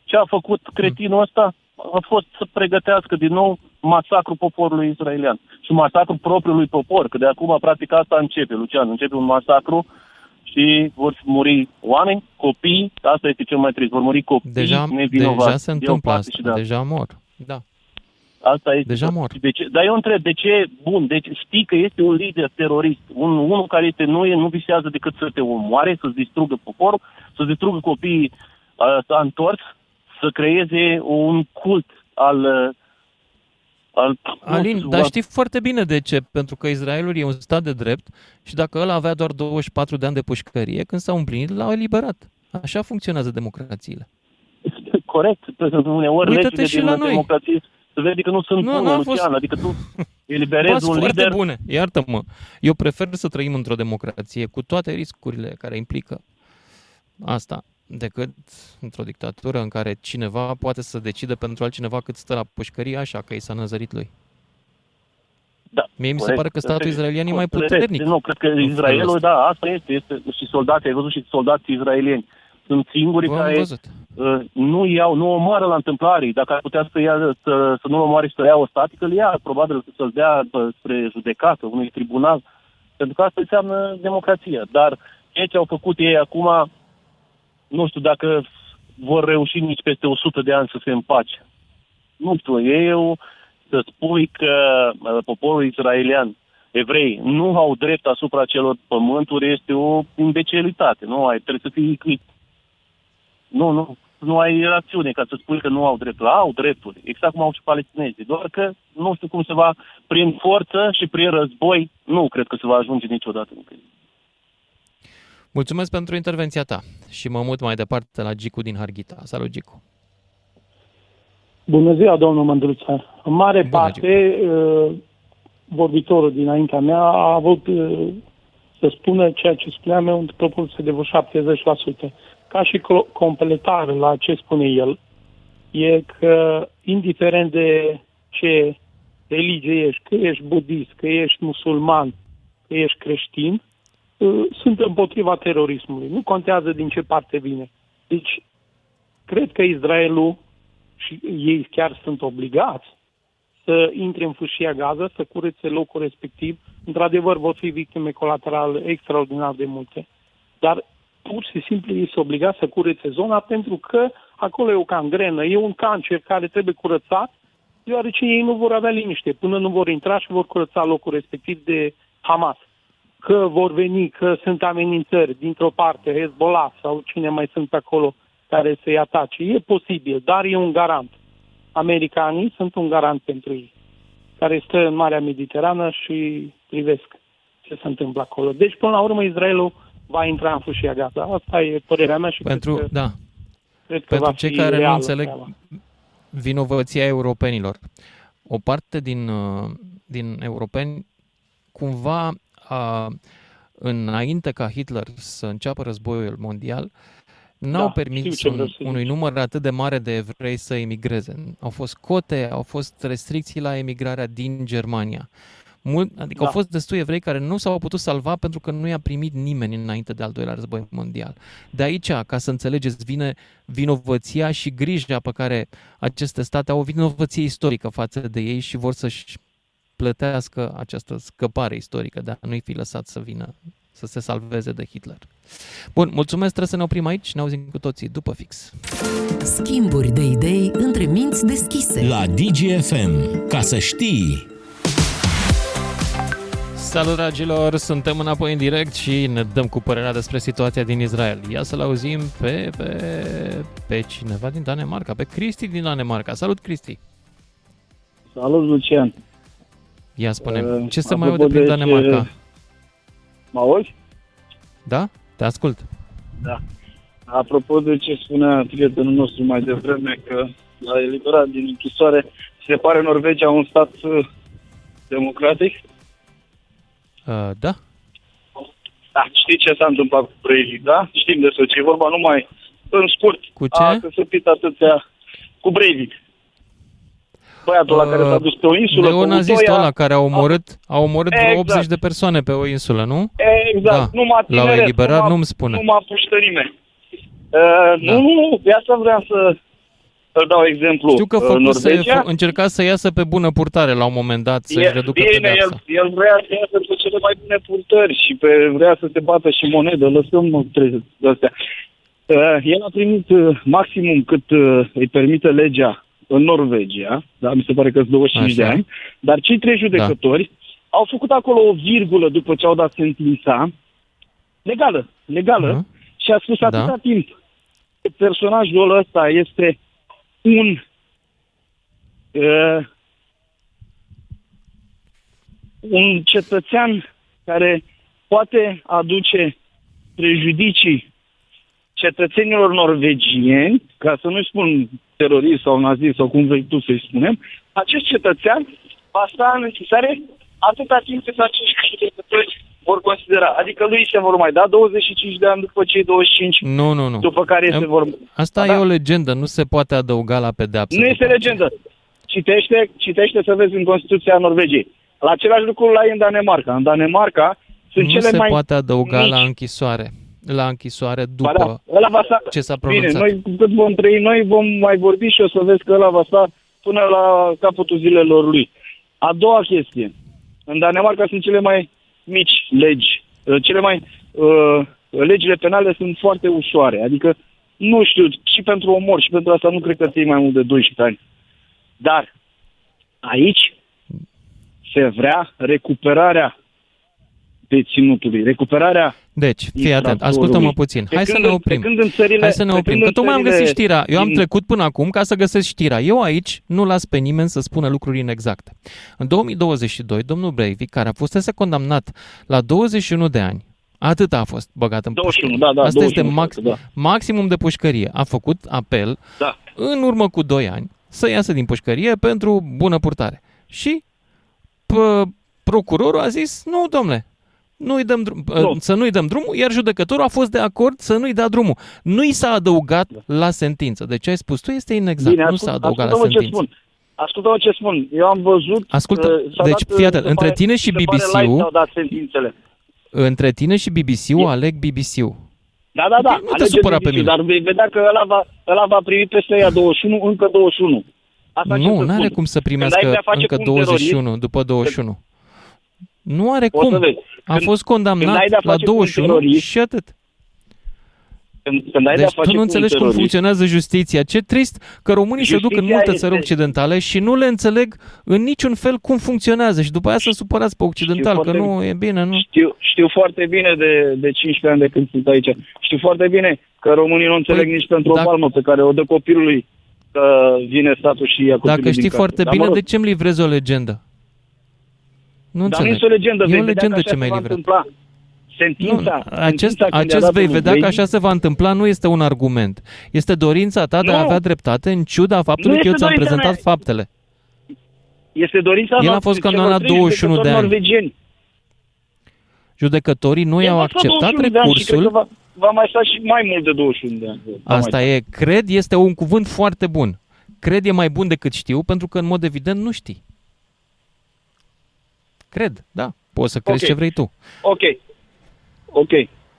Ce a făcut cretinul ăsta a fost să pregătească din nou masacru poporului israelian și masacru propriului popor, că de acum practic asta începe, Lucian, începe un masacru și vor muri oameni, copii, asta este cel mai trist, vor muri copii deja, nevinovați. deja se de o întâmplă parte asta, și de alta. deja mor. Da. Asta este. Deja mor. De ce? Dar eu întreb, de ce, bun, deci știi că este un lider terorist, un, unul care este, nu, e, nu visează decât să te omoare, să-ți distrugă poporul, să-ți distrugă copiii, uh, s-a întors, să creeze un cult al... uh, al nu Alin, știu, dar al- știi foarte bine de ce. Pentru că Israelul e un stat de drept și dacă ăla avea doar 24 de ani de pușcărie, când s-au împlinit, l-au eliberat. Așa funcționează democrațiile. Corect, pentru că uneori Uită-te legile și din la noi. democrație se vede că nu sunt Nu, bune, nu a Lucian, fost- adică tu eliberezi Ba, sunt un foarte lider... bune, iartă-mă. Eu prefer să trăim într-o democrație cu toate riscurile care implică asta, decât într-o dictatură în care cineva poate să decide pentru altcineva cât stă la pușcărie așa că i s-a năzărit lui. Da, Mie mi se corect. pare că statul Cred- israelian e mai corect. puternic. Nu, cred că în felul Israelul, ăsta. da, asta este, este. Și soldații, ai văzut și soldații israelieni. Sunt singurii V-am care văzut. uh, nu iau, nu omoară la întâmplare. Dacă ar putea să, ia, să, să nu-l omoare și să ia o statică, îl ia, probabil să-l dea bă, spre judecată, unui tribunal. Pentru că asta înseamnă democrația. Dar ceea ce au făcut ei acum, nu știu dacă vor reuși nici peste 100 de ani să se împace. Nu știu, eu să spui că uh, poporul israelian, evrei, nu au drept asupra celor pământuri este o imbecilitate. Nu ai, trebuie să fii... Nu, nu, nu ai rațiune ca să spui că nu au drepturi. Au drepturi, exact cum au și palestinezii. Doar că nu știu cum se va, prin forță și prin război, nu cred că se va ajunge niciodată în Mulțumesc pentru intervenția ta și mă mut mai departe la Gicu din Harghita. Salut, Gicu! Bună ziua, domnul Mândruță. În mare Bună parte, uh, vorbitorul dinaintea mea a avut uh, să spună ceea ce spuneam eu în proporție de vreo 70%. Ca și clo- completare la ce spune el, e că indiferent de ce religie ești, că ești budist, că ești musulman, că ești creștin, uh, sunt împotriva terorismului. Nu contează din ce parte vine. Deci, cred că Israelul și ei chiar sunt obligați să intre în fâșia Gaza, să curețe locul respectiv. Într-adevăr, vor fi victime colaterale extraordinar de multe. Dar pur și simplu ei sunt obligați să curețe zona pentru că acolo e o cangrenă, e un cancer care trebuie curățat, deoarece ei nu vor avea liniște până nu vor intra și vor curăța locul respectiv de Hamas. Că vor veni, că sunt amenințări dintr-o parte, Hezbollah sau cine mai sunt pe acolo care să-i atace. E posibil, dar e un garant. Americanii sunt un garant pentru ei, care stă în Marea Mediterană și privesc ce se întâmplă acolo. Deci, până la urmă, Israelul va intra în fâșia Gaza. Asta e părerea mea și Pentru, cred că, da, cred că pentru va cei fi care nu reală înțeleg treaba. vinovăția europenilor. O parte din, uh, din europeni cumva a, înainte ca Hitler să înceapă războiul mondial, n-au Da, permis știu ce un, vreau să unui zici. număr atât de mare de evrei să emigreze. Au fost cote, au fost restricții la emigrarea din Germania. Mult, adică Da. au fost destui evrei care nu s-au putut salva pentru că nu i-a primit nimeni înainte de al doilea război mondial. De aici, ca să înțelegeți, vine vinovăția și grija pe care aceste state au o vinovăție istorică față de ei și vor să-și plătească această scăpare istorică de a nu-i fi lăsat să vină să se salveze de Hitler. Bun, mulțumesc, trebuie să ne oprim aici, ne auzim cu toții după fix. Schimburi de idei între minți deschise. La DGFM. Ca să știi... Salut, dragilor! Suntem înapoi în direct și ne dăm cu părerea despre situația din Israel. Ia să-l auzim pe, pe, pe cineva din Danemarca, pe Cristi din Danemarca. Salut, Cristi! Salut, Lucian. Ia spune Uh, ce să mai apropo aude prin de Danemarca? ce- Mă auzi? Da? Te ascult. Da. Apropo de ce spunea prietenul nostru mai devreme, că l-a eliberat din închisoare, se pare Norvegia un stat uh, democratic? Uh, da? Da, știi ce s-a întâmplat cu Breivik, da? Știm despre ce e vorba, numai în scurt. Cu ce? A căsăpit atâția cu Breivik. Băiatul ăla care s-a dus pe o insulă cu Neonazistul Utoia. ăla care a omorât, a omorât vreo Exact. 80 de persoane pe o insulă, nu? Exact, Da. numai L-au tineret, eliberat, numai- nu-mi spune. Numai puștărime. Uh, Da. Nu, nu, nu, de asta vreau să îl dau exemplu. Știu că Uh, făcuse, Norvegia, f- încerca să iasă pe bună purtare la un moment dat, să-și e, reducă bine, el, pedeapsa. el vrea să iasă pe cele mai bune purtări și pe, vrea să se bată și monedă, lăsăm mă, trebuie de astea. Uh, el a primit uh, maximum cât uh, îi permite legea în Norvegia, da, mi se pare că sunt 25 Așa. de ani, dar cei trei judecători au făcut acolo o virgulă după ce au dat sentința, legală, legală, Mhm. și a spus atâta Da. timp cât personajul ăsta este un uh, un cetățean care poate aduce prejudicii cetățenilor norvegieni, ca să nu spun terorist sau nazist sau cum vrei tu să-i spunem, acest cetățean va sta în închisoare atâta timp cât acești judecători vor considera. Adică lui se vor mai da 25 de ani după cei 25, Nu, nu, nu. după care se Em, vor... Asta Da, e da. o legendă, nu se poate adăuga la pedeapsă. Nu după este aceea. legendă. Citește, citește să vezi în Constituția Norvegiei. La același lucru la ei în Danemarca. În Danemarca sunt Nu cele se mai poate adăuga mici. la închisoare. La închisoare Ba după da, ăla va sta... ce s-a Bine, pronunțat. noi cât vom trăi, noi vom mai vorbi și o să vezi că ăla va sta până la capătul zilelor lui. A doua chestie. În Danemarca sunt cele mai mici legi. Uh, Cele mai... Uh, legile penale sunt foarte ușoare. Adică, nu știu, și pentru omor și pentru asta nu cred că ții mai mult de 12 ani. Dar aici se vrea recuperarea deținutului, recuperarea Deci, fii atent, infractorului. ascultă-mă puțin. Pe Hai să când ne în- oprim. Pe când în țările, Hai să ne pe oprim, când că în tocmai am țările găsit știrea. Eu am din- trecut până acum ca să găsesc știrea. Eu aici nu las pe nimeni să spună lucruri inexacte. În 2022, domnul Breivik, care a fusese condamnat la 21 de ani, atât a fost băgat în 21, pușcărie. da, da, Asta este 21, max, da. maximum de pușcărie. A făcut apel Da. în urmă cu 2 ani să iasă din pușcărie pentru bună purtare. Și p- procurorul a zis, nu, domnule, nu-i dăm drum, Nu. să nu-i dăm drumul, iar judecătorul a fost de acord să nu-i dea drumul. Nu i s-a adăugat la sentință. Deci ce ai spus tu este inexact. Bine, nu s-a ascult, adăugat la ascultă-mă ce sentință. spun. Ascultă-mă ce spun. Eu am văzut... Ascultă, uh, s-a deci dat, fii uh, atent, se între pare- tine și se pare BBC-ul live s-au dat sentințele. Între tine și BBC-ul aleg BBC-ul. Da, da, da. Nu te alege supăra pe BBC, mine. Dar vei vedea că ăla va, ăla va primi peste ea 21, încă 21. Asta ce nu, să nu are spun. cum să Când ai primească de-a face încă cu un terorist, 21 după 21. Nu are O să cum. vezi. A Când- fost când condamnat ai de-a la face cu un 21 terorist, și atât. Când, când ai de-a Deci face tu nu cu un înțelegi cum terorist, funcționează justiția. Ce trist că românii se duc în Justiția multe este- țări occidentale și nu le înțeleg în niciun fel cum funcționează și după aia să supărați pe occidental, că foarte- nu e bine, nu? Știu, știu foarte bine de, de 15 ani de când sunt aici. Știu foarte bine că românii nu înțeleg Păi, nici pentru dacă- o palmă pe care o dă copilului că vine statul și ia copilul Dacă din știi casă. foarte Dar, bine, mă rog, de ce îmi livrezi o legendă? Nu Dar nu înțeleg. este o legendă. E vei o vedea că legendă așa ce se mi-ai va livrat. întâmpla. Sentința, Nu, acest, sentința când i-a acest dat vei lui vedea că Brady, așa se va întâmpla, nu este un argument. Este dorința ta de a Nu. avea dreptate în ciuda faptului Nu că eu este ți-am dorința prezentat mea. faptele. Este dorința El a noastră, fost celor condamnat trei 21 de judecători ani. norvegieni. Judecătorii nu El i-au a stat acceptat 21 de ani și cred că recursul. Va, va mai sta și mai mult de 21 de ani. Va Asta mai e, cred este un cuvânt foarte bun. Cred e mai bun decât știu, pentru că în mod evident nu știi. Cred, da. Poți să crezi Ok. ce vrei tu. sta. Ok. Ok.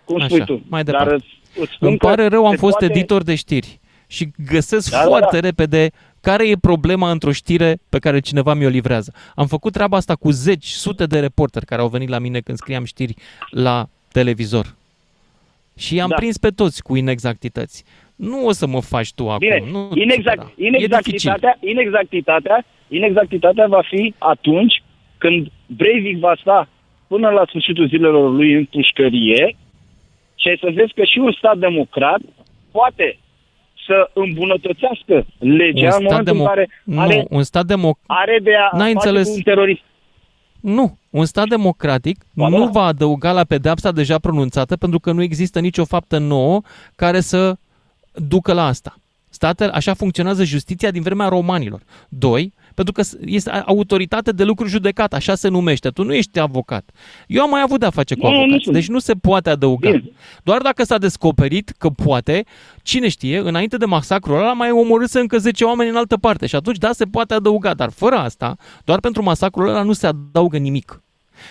Cum spui Așa, tu. mai Dar departe. îți, îți spun Îmi că pare rău, am se fost poate... editor de știri și găsesc Da, da, foarte da. repede care e problema într-o știre pe care cineva mi-o livrează. Am făcut treaba asta cu zeci, sute de reporteri care au venit la mine când scriam știri la televizor. Și i-am Da. prins pe toți cu inexactități. Nu o să mă faci tu acum. Bine, nu te inexact, supăra. E dificil. inexactitatea, inexactitatea, inexactitatea va fi atunci când Breivik va sta până la sfârșitul zilelor lui în pușcărie și ai să vezi că și un stat democrat poate să îmbunătățească legea Un în stat, momentul în demo- care nu, are, un stat democ... are de a N-ai face înțeles. cu un terorist. Nu, un stat democratic Ba nu da. va adăuga la pedepsa deja pronunțată pentru că nu există nicio faptă nouă care să ducă la asta. Statele, așa funcționează justiția din vremea romanilor. Doi, pentru că este autoritate de lucru judecat, așa se numește. Tu nu ești avocat. Eu am mai avut de-a face cu Nu, nu avocați, sunt. deci nu se poate adăuga. Bine. Doar dacă s-a descoperit că poate, cine știe, înainte de masacrul ăla mai omorâse încă 10 oameni în altă parte și atunci da, se poate adăuga, dar fără asta, doar pentru masacrul ăla nu se adaugă nimic.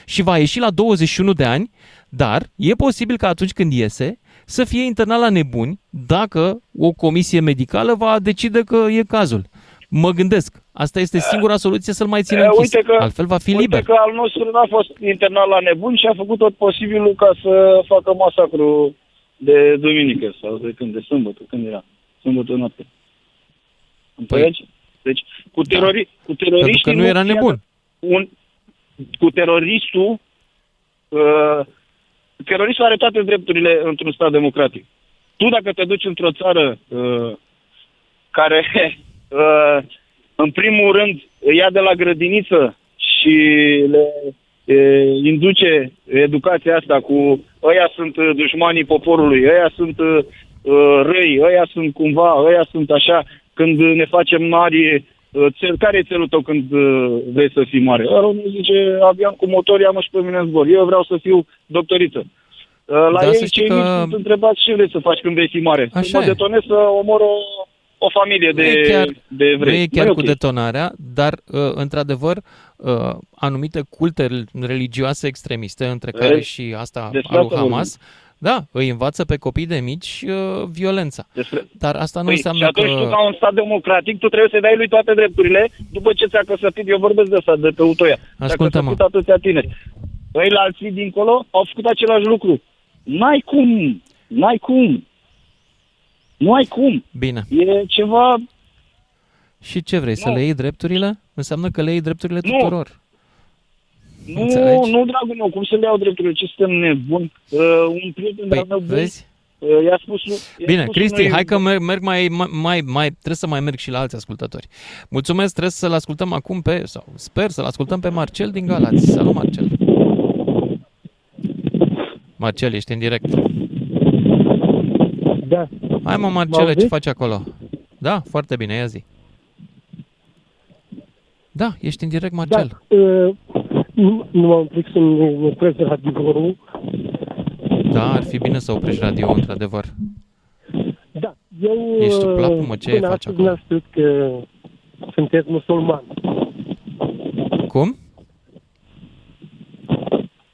Și va ieși la 21 de ani, dar e posibil că atunci când iese să fie internat la nebuni dacă o comisie medicală va decide că e cazul. Mă gândesc, asta este singura soluție să-l mai țină Eh, închis. uite că- Altfel va fi Uite liber. că al nostru n-a fost internat la nebun și a făcut tot posibilul ca să facă masacru de duminică sau de când, de sâmbătă, când era? Sâmbătă noapte. Înțelegi? Deci, cu, terori, cu teroriștii... Pentru că nu era fie nebun. Un, cu teroristul... Uh, teroristul are toate drepturile într-un stat democratic. Tu dacă te duci într-o țară uh, care, uh, în primul rând, îi ia de la grădiniță și le uh, induce educația asta cu ăia sunt uh, dușmanii poporului, ăia sunt uh, răi, ăia sunt cumva, ăia sunt așa, când ne facem mari, uh, țel, care e țelul tău când uh, vrei să fii mare? Ăla nu zice, avion cu motor, ia-mă și pe mine în zbor. Eu vreau să fiu doctoriță. Uh, La Da, să ei știi cei că- mici sunt întrebați ce vrei să faci când vei fi mare. Așa să mă e. detonez să omor o, o familie de, nu e chiar, de nu evrei. e chiar Nu cu ok. detonarea, dar, uh, într-adevăr, uh, anumite culte religioase extremiste, între care Vezi? și asta Despre al lui asta Hamas, da, îi învață pe copii de mici uh, violența. Despre... Dar asta nu Păi, înseamnă și atunci că... tu, ca un stat democratic, tu trebuie să dai lui toate drepturile după ce ți-a căsătorit. Eu vorbesc de asta, de pe Utoia. Ți-a Ascultă-mă. căsătorit atâția tineri. Păi la alții dincolo au făcut același lucru. N-ai cum. N-ai cum. Nu ai cum. Bine. E ceva... Și ce vrei, să Nu. le iei drepturile? Înseamnă că le iei drepturile Nu. tuturor. Nu, Înțelegi? nu, dragul meu, cum să le iau drepturile? Ce suntem nebun? Uh, un prieten Păi, de-al meu bun, vezi? uh, i-a spus... i-a Bine, spus Cristi, unui- hai că merg, merg mai, mai, mai, mai, trebuie să mai merg și la alți ascultători. Mulțumesc, trebuie să-l ascultăm acum pe, sau sper să-l ascultăm pe Marcel din Galați. Salut, Marcel! Marcel, ești în direct. Da. Hai mă, Mă Marcele, ce auziți? faci acolo? Da, foarte bine, ia zi. Da, ești în direct, Marcel. Da, uh, nu, nu m-am prins să nu opresc radioul. Da, ar fi bine să oprești radio, într-adevăr. Da, eu... Ești plapumă, ce până faci astăzi n-am știut că sunteți musulman. Cum?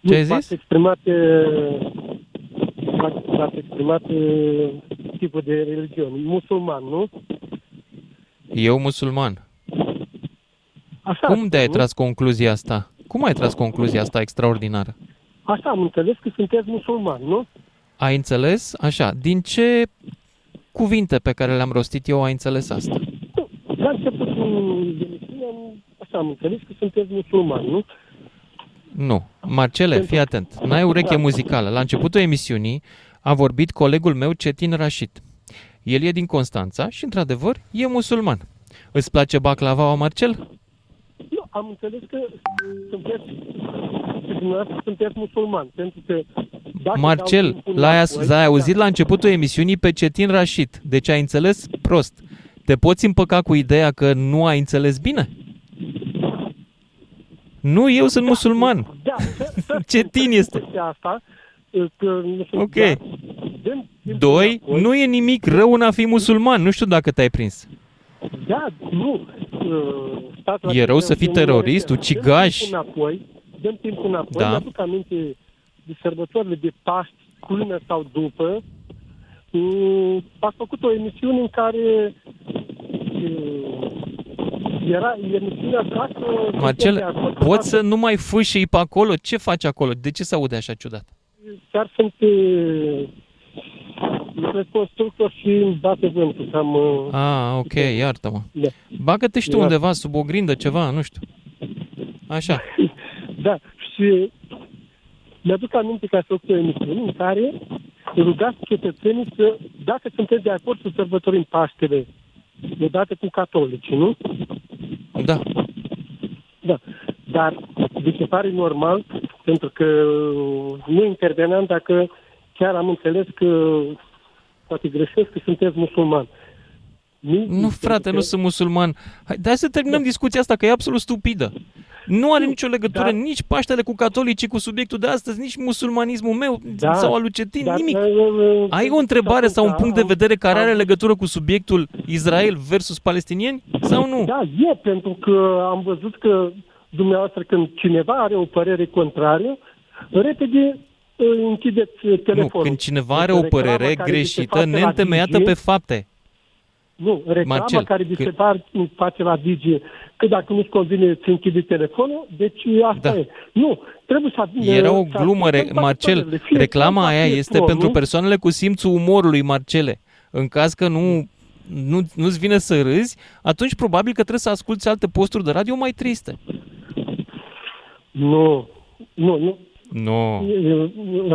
Nu, Ce ai v-ați zis? exprimat, uh, v-ați, v-ați exprimat uh, tipul de religiune. Musulman, nu? Eu musulman. Așa, Cum de-ai nu? tras concluzia asta? Cum ai tras concluzia asta extraordinară? Așa am înțeles că sunteți musulman, nu? Ai înțeles? Așa, din ce cuvinte pe care le-am rostit eu ai înțeles asta? La începutul emisiunii am, așa am înțeles că sunteți musulman, nu? Nu. Marcele, fii atent. N-ai ureche muzicală. La începutul emisiunii a vorbit colegul meu Cetin Rașid. El e din Constanța și, într-adevăr, e musulman. Îți place baclavaua, Marcel? Nu, am înțeles că sunteți, că dumneavoastră sunteți musulman, pentru că dacă dau Marcel, timpul l-ai, înapoi- as- l-ai auzit la începutul emisiunii pe Cetin Rașid. Deci ai înțeles prost. Te poți împăca cu ideea că nu ai înțeles bine? Nu, eu sunt musulman. Da, să, <laughs> să Cetin este. chestia asta, că nu sunt, Ok. da, dăm timpul Doi, înapoi. nu e nimic rău în a fi musulman. Nu știu dacă te-ai prins. Da, nu. uh, stați la E rău să timp, fii nu terorist, dăm ucigaș? timpul Înapoi, dăm timpul înapoi, Da. da. mi-aduc aminte de sărbătorile de Paști, până sau după, Mm, ați făcut o emisiune în care uh, era emisiunea dacă... Marcel, sunteți de acord, poți să nu mai fâșii pe acolo? Ce faci acolo? De ce se aude așa ciudat? Chiar sunt uh, lucrez constructor și îmi bate vântul. Am, uh, Ah, ok, iartă-mă. Da. Bagă-te și tu Iartă. undeva sub o grindă, ceva, nu știu. Așa. <laughs> Da, și mi-aduc aminte că ați făcut o emisiune în care rugați cetățenii să, dacă sunteți de acord să sărbătorim Paștele, odată cu catolicii, nu? Da. Da. Dar vi se pare normal, pentru că nu interveneam dacă chiar am înțeles că poate greșesc că sunteți musulman. Nu, frate, nu sunt musulman. Hai, hai să terminăm discuția asta, că e absolut stupidă. Nu are nicio legătură dar- nici Paștele cu catolicii, cu subiectul de astăzi, nici musulmanismul meu Da, sau al lui Cetin, dar, nimic. uh, Ai o întrebare sau un da, punct de am- vedere care are legătură cu subiectul Israel versus palestinieni sau nu? Da, e, pentru că am văzut că dumneavoastră când cineva are o părere contrară, repede uh, închideți uh, Nu, telefonul. când cineva are o Reclama părere care vi se greșită, face la neîntemeiată Digi, pe fapte. Nu, reclama Marcel, care vi se când- par, face la Digi, că dacă nu-ți convine, îți închide telefonul, deci asta Da. e. Nu, trebuie să... Era o să glumă, ascultăm re- toate Marcel. părerile. Fiecare Reclama face aia este efort, pentru nu? persoanele cu simțul umorului, Marcele. În caz că nu, nu, nu-ți vine să râzi, atunci probabil că trebuie să asculti alte posturi de radio mai triste. Nu, nu, nu. Nu.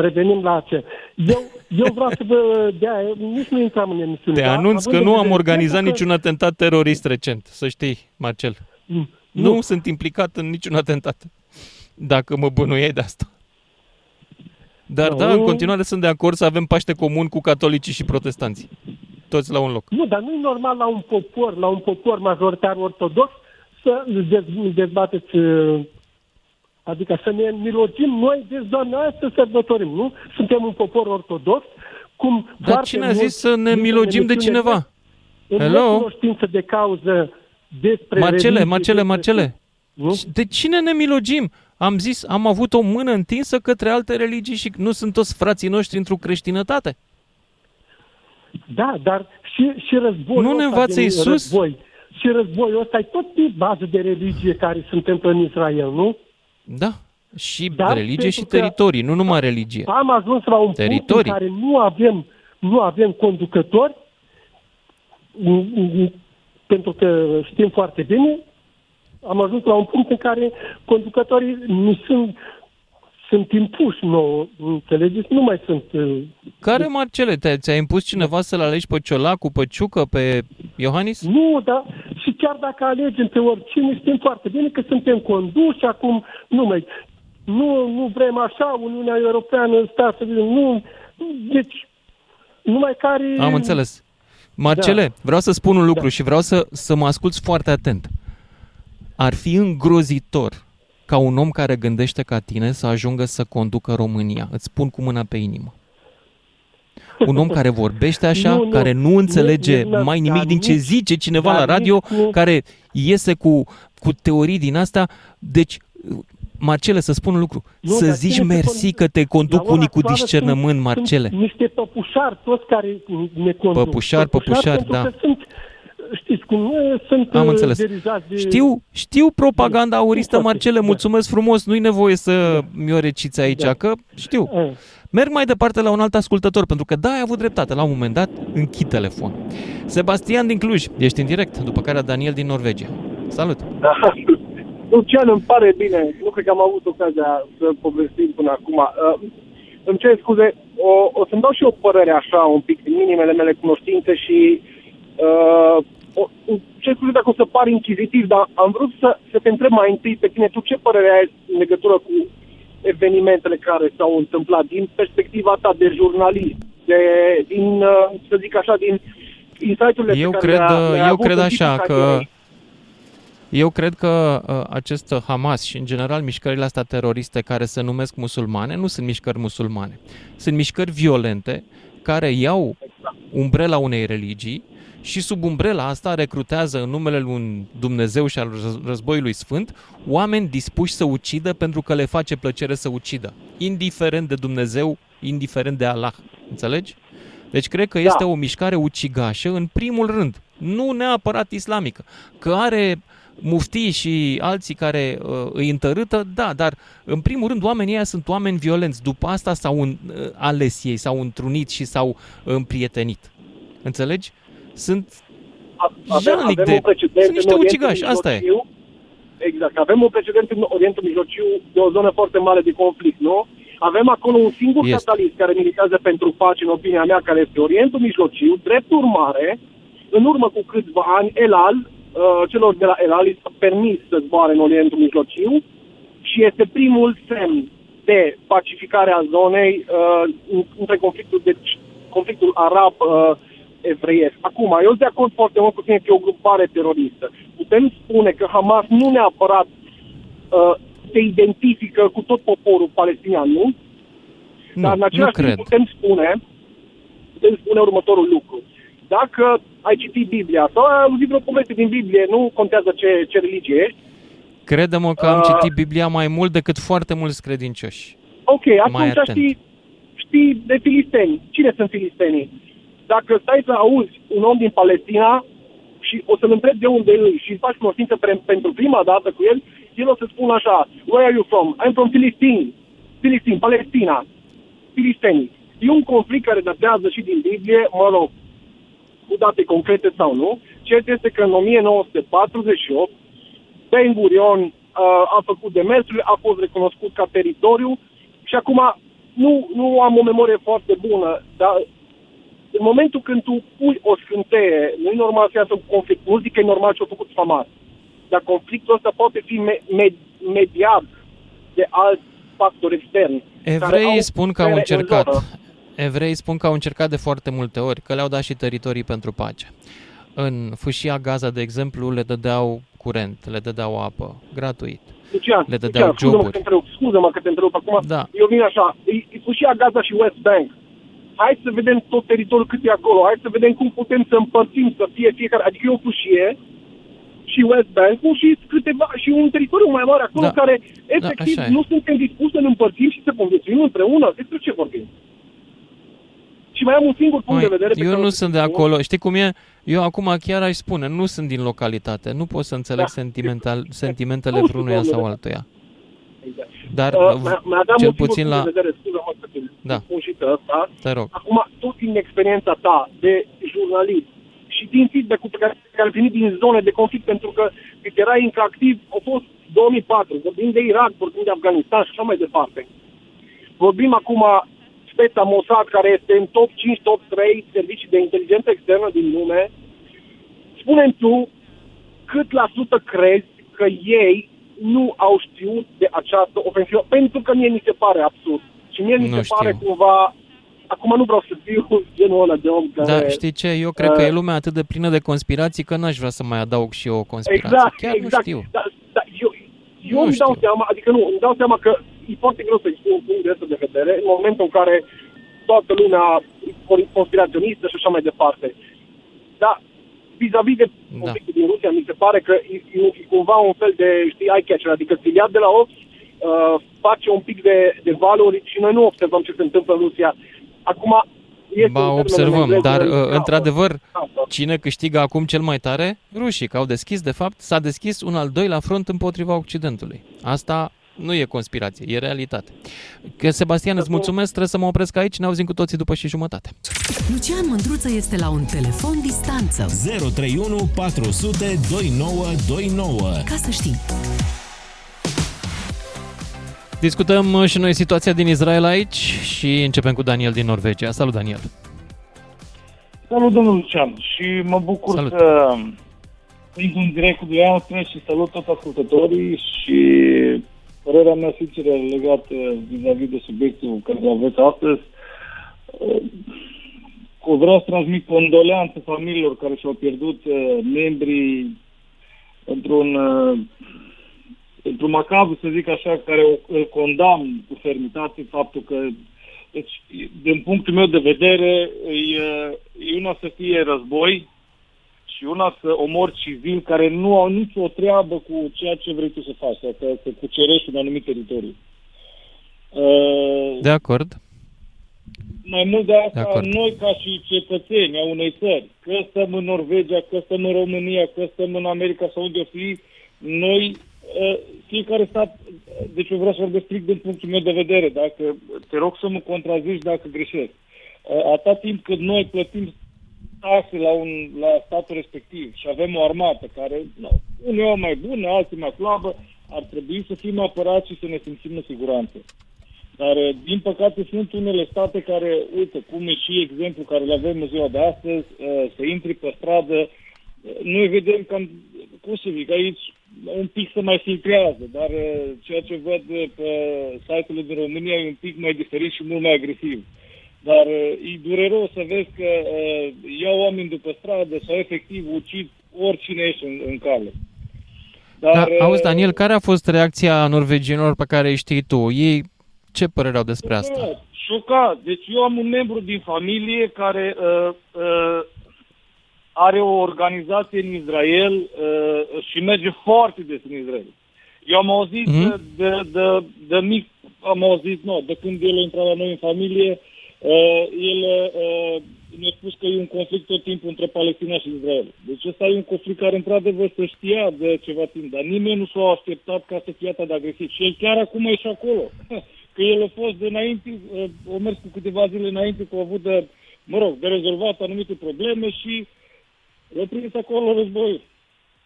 Revenim la ce. Eu, eu vreau să vă dea, nici nu intram în emisiune. Te da? anunț că Având nu în am vedere organizat faptul că- niciun atentat terorist recent, să știi, Marcel. Mm, Nu, nu. sunt implicat în niciun atentat. Dacă mă bănuiai de asta. Dar Nu. da, în continuare sunt de acord să avem Paște comun cu catolicii și protestanții. Toți la un loc. Nu, dar nu e normal la un popor, la un popor majoritar ortodox să dez- dezbateți, uh, adică să ne milogim noi de doamne să sărbătorim, nu? Suntem un popor ortodox, cum Dar foarte cine a mulți zis să ne din milogim de emisiune cineva? În Hello? cunoștință de cauză despre Marcele, religie, Marcele, despre- Marcele. Nu? De cine ne milogim? Am zis, am avut o mână întinsă către alte religii și nu sunt toți frații noștri într-o creștinătate. Da, dar și, și războiul Nu ne ăsta învață din Iisus? Război, și războiul ăsta e tot pe bază de religie care se întâmplă în Israel, nu? Da. Și Da, religie pentru și că- teritorii, nu numai religie. Am ajuns la un Teritorii. punct în care nu avem, nu avem conducători, m- m- pentru că știm foarte bine, am ajuns la un punct în care conducătorii nu sunt, sunt impuși nouă, înțelegeți? Nu mai sunt... uh, Care, Marcele, te, ți-a impus cineva să-l alegi pe Ciolacu, pe Ciucă, pe Iohannis? Nu, dar și chiar dacă alegem pe oricine, știm foarte bine că suntem conduși acum, nu mai... Nu, nu vrem așa, Uniunea Europeană, Statele nu... Deci, numai care... Am înțeles. Marcele, Da. vreau să spun un lucru și vreau să, să mă asculți foarte atent. ar fi îngrozitor ca un om care gândește ca tine să ajungă să conducă România. Îți spun cu mâna pe inimă. Un om care vorbește așa, Nu, nu, care nu înțelege nu, nu, mai nimic dar din ce nici- zice cineva dar la radio, nici nu- care iese cu, cu teorii din asta. Deci, Marcele, să spun un lucru. Nu, să dar zici cine se mersi con- că te La conduc ora unii cu actuală discernământ, sunt- Marcele. Sunt niște păpușari toți care ne conduc. Păpușari, păpușari, pentru da. Că sunt, știți cum, nu sunt Am uh, înțeles. derizați de... Știu, știu propaganda auristă, poate, Marcele, mulțumesc frumos, nu-i nevoie să mi-o reciți aici, Da. că știu. Merg mai departe la un alt ascultător, pentru că da, ai avut dreptate, la un moment dat închid telefon. Sebastian din Cluj, ești în direct, după care Daniel din Norvegia. Salut! Da. <laughs> Lucian, îmi pare bine. Nu cred că am avut ocazia să povestim până acum. Uh, îmi cer scuze, o, o să-mi dau și o părere așa, un pic, din minimele mele cunoștințe și uh, o, îmi cer scuze dacă o să par inchizitiv, dar am vrut să, să te întreb mai întâi pe tine, tu ce părere ai în legătură cu evenimentele care s-au întâmplat din perspectiva ta de jurnalist, de, din, uh, să zic așa, din insight-urile Eu pe care cred, le-a, le-a eu avut cred în așa timpul că carierei. eu cred că uh, acest Hamas și în general mișcările astea teroriste care se numesc musulmane nu sunt mișcări musulmane. Sunt mișcări violente care iau umbrela unei religii și sub umbrela asta recrutează în numele lui un Dumnezeu și al răz- războiului sfânt oameni dispuși să ucidă pentru că le face plăcere să ucidă, indiferent de Dumnezeu, indiferent de Allah. Înțelegi? Deci cred că este o mișcare ucigașă în primul rând, nu neapărat islamică. Că are muftii și alții care uh, îi întărâtă, da, dar în primul rând oamenii ăia sunt oameni violenți. După asta s-au un, uh, ales ei, s-au întrunit și s-au împrietenit. Înțelegi? Sunt avem, jalnic avem de... un precedent Sunt niște în Orientul ucigași, asta e. Mijlociu. Exact. Avem un precedent în Orientul Mijlociu de o zonă foarte mare de conflict, nu? Avem acolo un singur Este. catalist care militează pentru pace, în opinia mea, care este Orientul Mijlociu. Drept urmare, în urmă cu câțiva ani, Elal, uh, celor de la Elal, li s-a permis să zboare în Orientul Mijlociu și este primul semn de pacificare a zonei uh, între conflictul, deci, conflictul arab uh, evreiesc. Acum, eu sunt de acord foarte mult cu tine că e o grupare teroristă. Putem spune că Hamas nu neapărat uh, se identifică cu tot poporul palestinian, nu? Nu, Dar în nu același cred. timp putem spune, putem spune următorul lucru. Dacă ai citit Biblia sau ai auzit vreo poveste din Biblie, nu contează ce, ce religie ești, Crede-mă că am Uh, citit Biblia mai mult decât foarte mulți credincioși. Ok, Mai atunci atent. știi, știi de filisteni. Cine sunt filistenii? Dacă stai să auzi un om din Palestina și o să-l întrebi de unde îi și îți faci cunoștință pre- pentru prima dată cu el, el o să spună așa, Where are you from? I'm from Philistine. Philistine, Palestina. Filistenii. E un conflict care datează și din Biblie, mă rog, cu date concrete sau nu. Cert este că în 1948 Ben Gurion uh, a făcut demersurile, a fost recunoscut ca teritoriu și acum nu, nu am o memorie foarte bună, dar în momentul când tu pui o scânteie, nu e normal să iasă un conflict. Nu zic că e normal ce a făcut Hamas, dar conflictul ăsta poate fi me- me- mediat de alți factori externi. care Evreii au spun că au putere în încercat. zonă. Evreii spun că au încercat de foarte multe ori, că le-au dat și teritorii pentru pace. În fâșia Gaza, de exemplu, le dădeau curent, le dădeau apă, gratuit. Lucian, Le dădeau Lucian, scuză-mă că joburi. te întrerup, scuză-mă că te întrerup acum. Da. Eu vin așa, e, e fâșia Gaza și West Bank. Hai să vedem tot teritoriul cât e acolo, hai să vedem cum putem să împărțim, să fie fiecare, adică e o fâșie și West Bank și câteva, și un teritoriu mai mare acolo Da. care efectiv așa e. nu suntem dispuși să ne împărțim și să conviețuim împreună. Despre ce vorbim? Și mai am un singur punct Măi, de vedere. pe eu care nu o- sunt de acolo. Știi cum e? Eu acum chiar aș spune, nu sunt din localitate. Nu pot să înțeleg Da. sentimental, <laughs> sentimentele Nu știu, vreunuia sau domnule. altuia. Dar Uh, v- mai- mai aveam cel un singur puțin punct la... de vedere, scuză-mă că te Da. spun și pe ăsta. Te rog. Acum, tot din experiența ta de jurnalist și din feedback-ul pe care, pe care ai primit din zone de conflict, pentru că cât erai încă activ, au fost 2004, vorbim de Irak, vorbim de Afganistan și așa mai departe. Vorbim acum speța Mossad, care este în top 5, top 3 servicii de inteligență externă din lume. Spune-mi tu cât la sută crezi că ei nu au știut de această ofensivă, pentru că mie mi se pare absurd. Și mie mi Nu se pare știu. cumva... Acum nu vreau să fiu <laughs> genul ăla de om care... Da, știi ce? Eu cred că uh, e lumea atât de plină de conspirații că n-aș vrea să mai adaug și eu o conspirație. Exact, Chiar exact. nu știu. Dar, Eu îmi dau seama, adică nu, îmi dau seama că e foarte greu să expun un punct de ăsta de vedere în momentul în care toată lumea e conspiraționistă și așa mai departe. Dar vis-a-vis de conflictul din Rusia, mi se pare că e, e, e cumva un fel de, știi, eye catcher, adică ți ia de la ochi, uh, face un pic de, de valori și noi nu observăm ce se întâmplă în Rusia. Acum, este Ba, un termen observăm, în engleză, dar da, uh, într-adevăr, da, da. cine câștigă acum cel mai tare? Rușii, că au deschis, de fapt, s-a deschis un al doilea front împotriva Occidentului. Asta nu e conspirație, e realitate. Că Sebastian, îți mulțumesc, trebuie să mă opresc aici, ne auzim cu toții după și jumătate. Lucian Mândruță este la un telefon distanță. 031 400 2929. Ca să știi. Discutăm uh, și noi situația din Israel aici și începem cu Daniel din Norvegia. Salut, Daniel! Salut, domnul Lucian, și mă bucur Salut. că intru în direct cu dumneavoastră și salut toți ascultătorii și părerea mea sinceră legată vis-a-vis de subiectul care îl aveți astăzi. uh, Că vreau să transmit condoleanțe familiilor care și-au pierdut uh, membrii într-un uh, într-un macabru, să zic așa, care o- îl condamn cu fermitate faptul că deci, din punctul meu de vedere, e, e una să fie război și una să omori civili care nu au nicio treabă cu ceea ce vrei tu să faci, sau că să cucerești un anumit teritoriu. Uh, De acord. mai mult de De asta, acord. noi ca și cetățeni a unei țări, că stăm în Norvegia, că stăm în România, că stăm în America sau unde o fi, noi, uh, fiecare stat, deci eu vreau să vorbesc strict din punctul meu de vedere, dacă te rog să mă contrazici dacă greșesc. Uh, Atâta timp cât noi plătim taxe la, un, la statul respectiv și avem o armată care, nu, uneori mai bună, alții mai slabă, ar trebui să fim apărați și să ne simțim în siguranță. Dar, eh, din păcate, sunt unele state care, uite, cum e și exemplu care le avem în ziua de astăzi, eh, să intri pe stradă, eh, noi vedem cam, cum să zic, aici un pic se mai filtrează, dar eh, ceea ce văd eh, pe site-urile din România e un pic mai diferit și mult mai agresiv. Dar eh, e dureros să vezi că uh, iau oameni după stradă sau efectiv ucid oricine ești în, în cale. Dar, Dar, da, auzi, uh, Daniel, care a fost reacția norvegienilor pe care îi știi tu? Ei ce părere au despre asta? Șocat, șocat. Deci eu am un membru din familie care uh, uh, are o organizație în Israel uh, și merge foarte des în Israel. Eu am auzit Mhm. de, de, de mic, am auzit, nu, de când el a intrat la noi în familie, uh, el uh, ne-a spus că e un conflict tot timpul între Palestina și Israel. Deci ăsta e un conflict care într-adevăr se știa de ceva timp, dar nimeni nu s-a așteptat ca să fie atât de agresiv. Și el chiar acum e și acolo. <laughs> Că el a fost de înainte, uh, a mers cu câteva zile înainte că a avut de, mă rog, de rezolvat anumite probleme și l-a prins acolo războiul.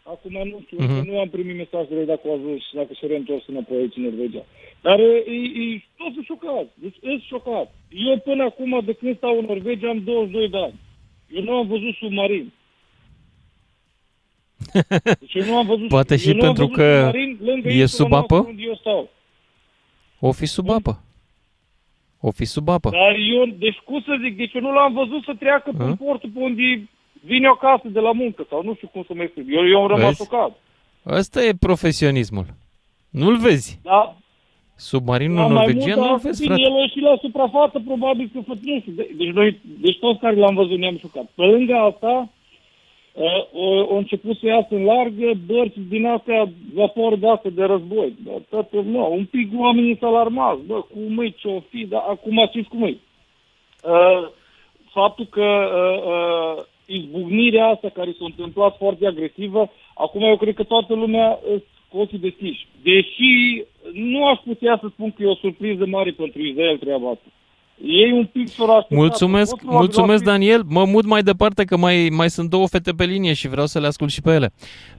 Acum nu știu, Mhm. uh-huh. nu am primit mesajele dacă au ajuns și dacă se reîntors înapoi aici în Norvegia. Dar e, e, e tot sunt șocat. Deci sunt șocat. Eu până acum, de când stau în Norvegia, am 22 de ani. Eu nu am văzut submarin. <laughs> Deci eu nu am văzut, Poate și eu nu am pentru văzut că submarin lângă e insula sub noastră apă? Unde eu stau. O fi sub apă. O fi sub apă. Dar eu, deci cum să zic, deci eu nu l-am văzut să treacă prin Hă? portul pe unde vine o casă de la muncă sau nu știu cum să mă explic. Eu, eu am rămas Vezi? șocat. Ăsta e profesionismul. Nu-l vezi. Da, Submarinul Da, mai norvegian mult, nu-l dar, vezi, bine, frate. El e și la suprafață, probabil că fă, nu știu, de- deci noi, deci toți care l-am văzut ne-am șocat. Pe lângă asta, uh, o, o început să iasă în largă bărci din astea, vapor de astea de război. Da, toată, nu, un pic oamenii s-au alarmat, bă, cum e, ce-o fi, dar acum știți cum e. Uh, faptul că uh, uh, izbucnirea asta care s-a întâmplat foarte agresivă, acum eu cred că toată lumea uh, cu ochii deschiși. Deși nu aș putea să spun că e o surpriză mare pentru Israel treaba asta. Ei un pic s-au așteptat. Mulțumesc, Tot probabil mulțumesc au fi- Daniel. Mă mut mai departe că mai, mai sunt două fete pe linie și vreau să le ascult și pe ele.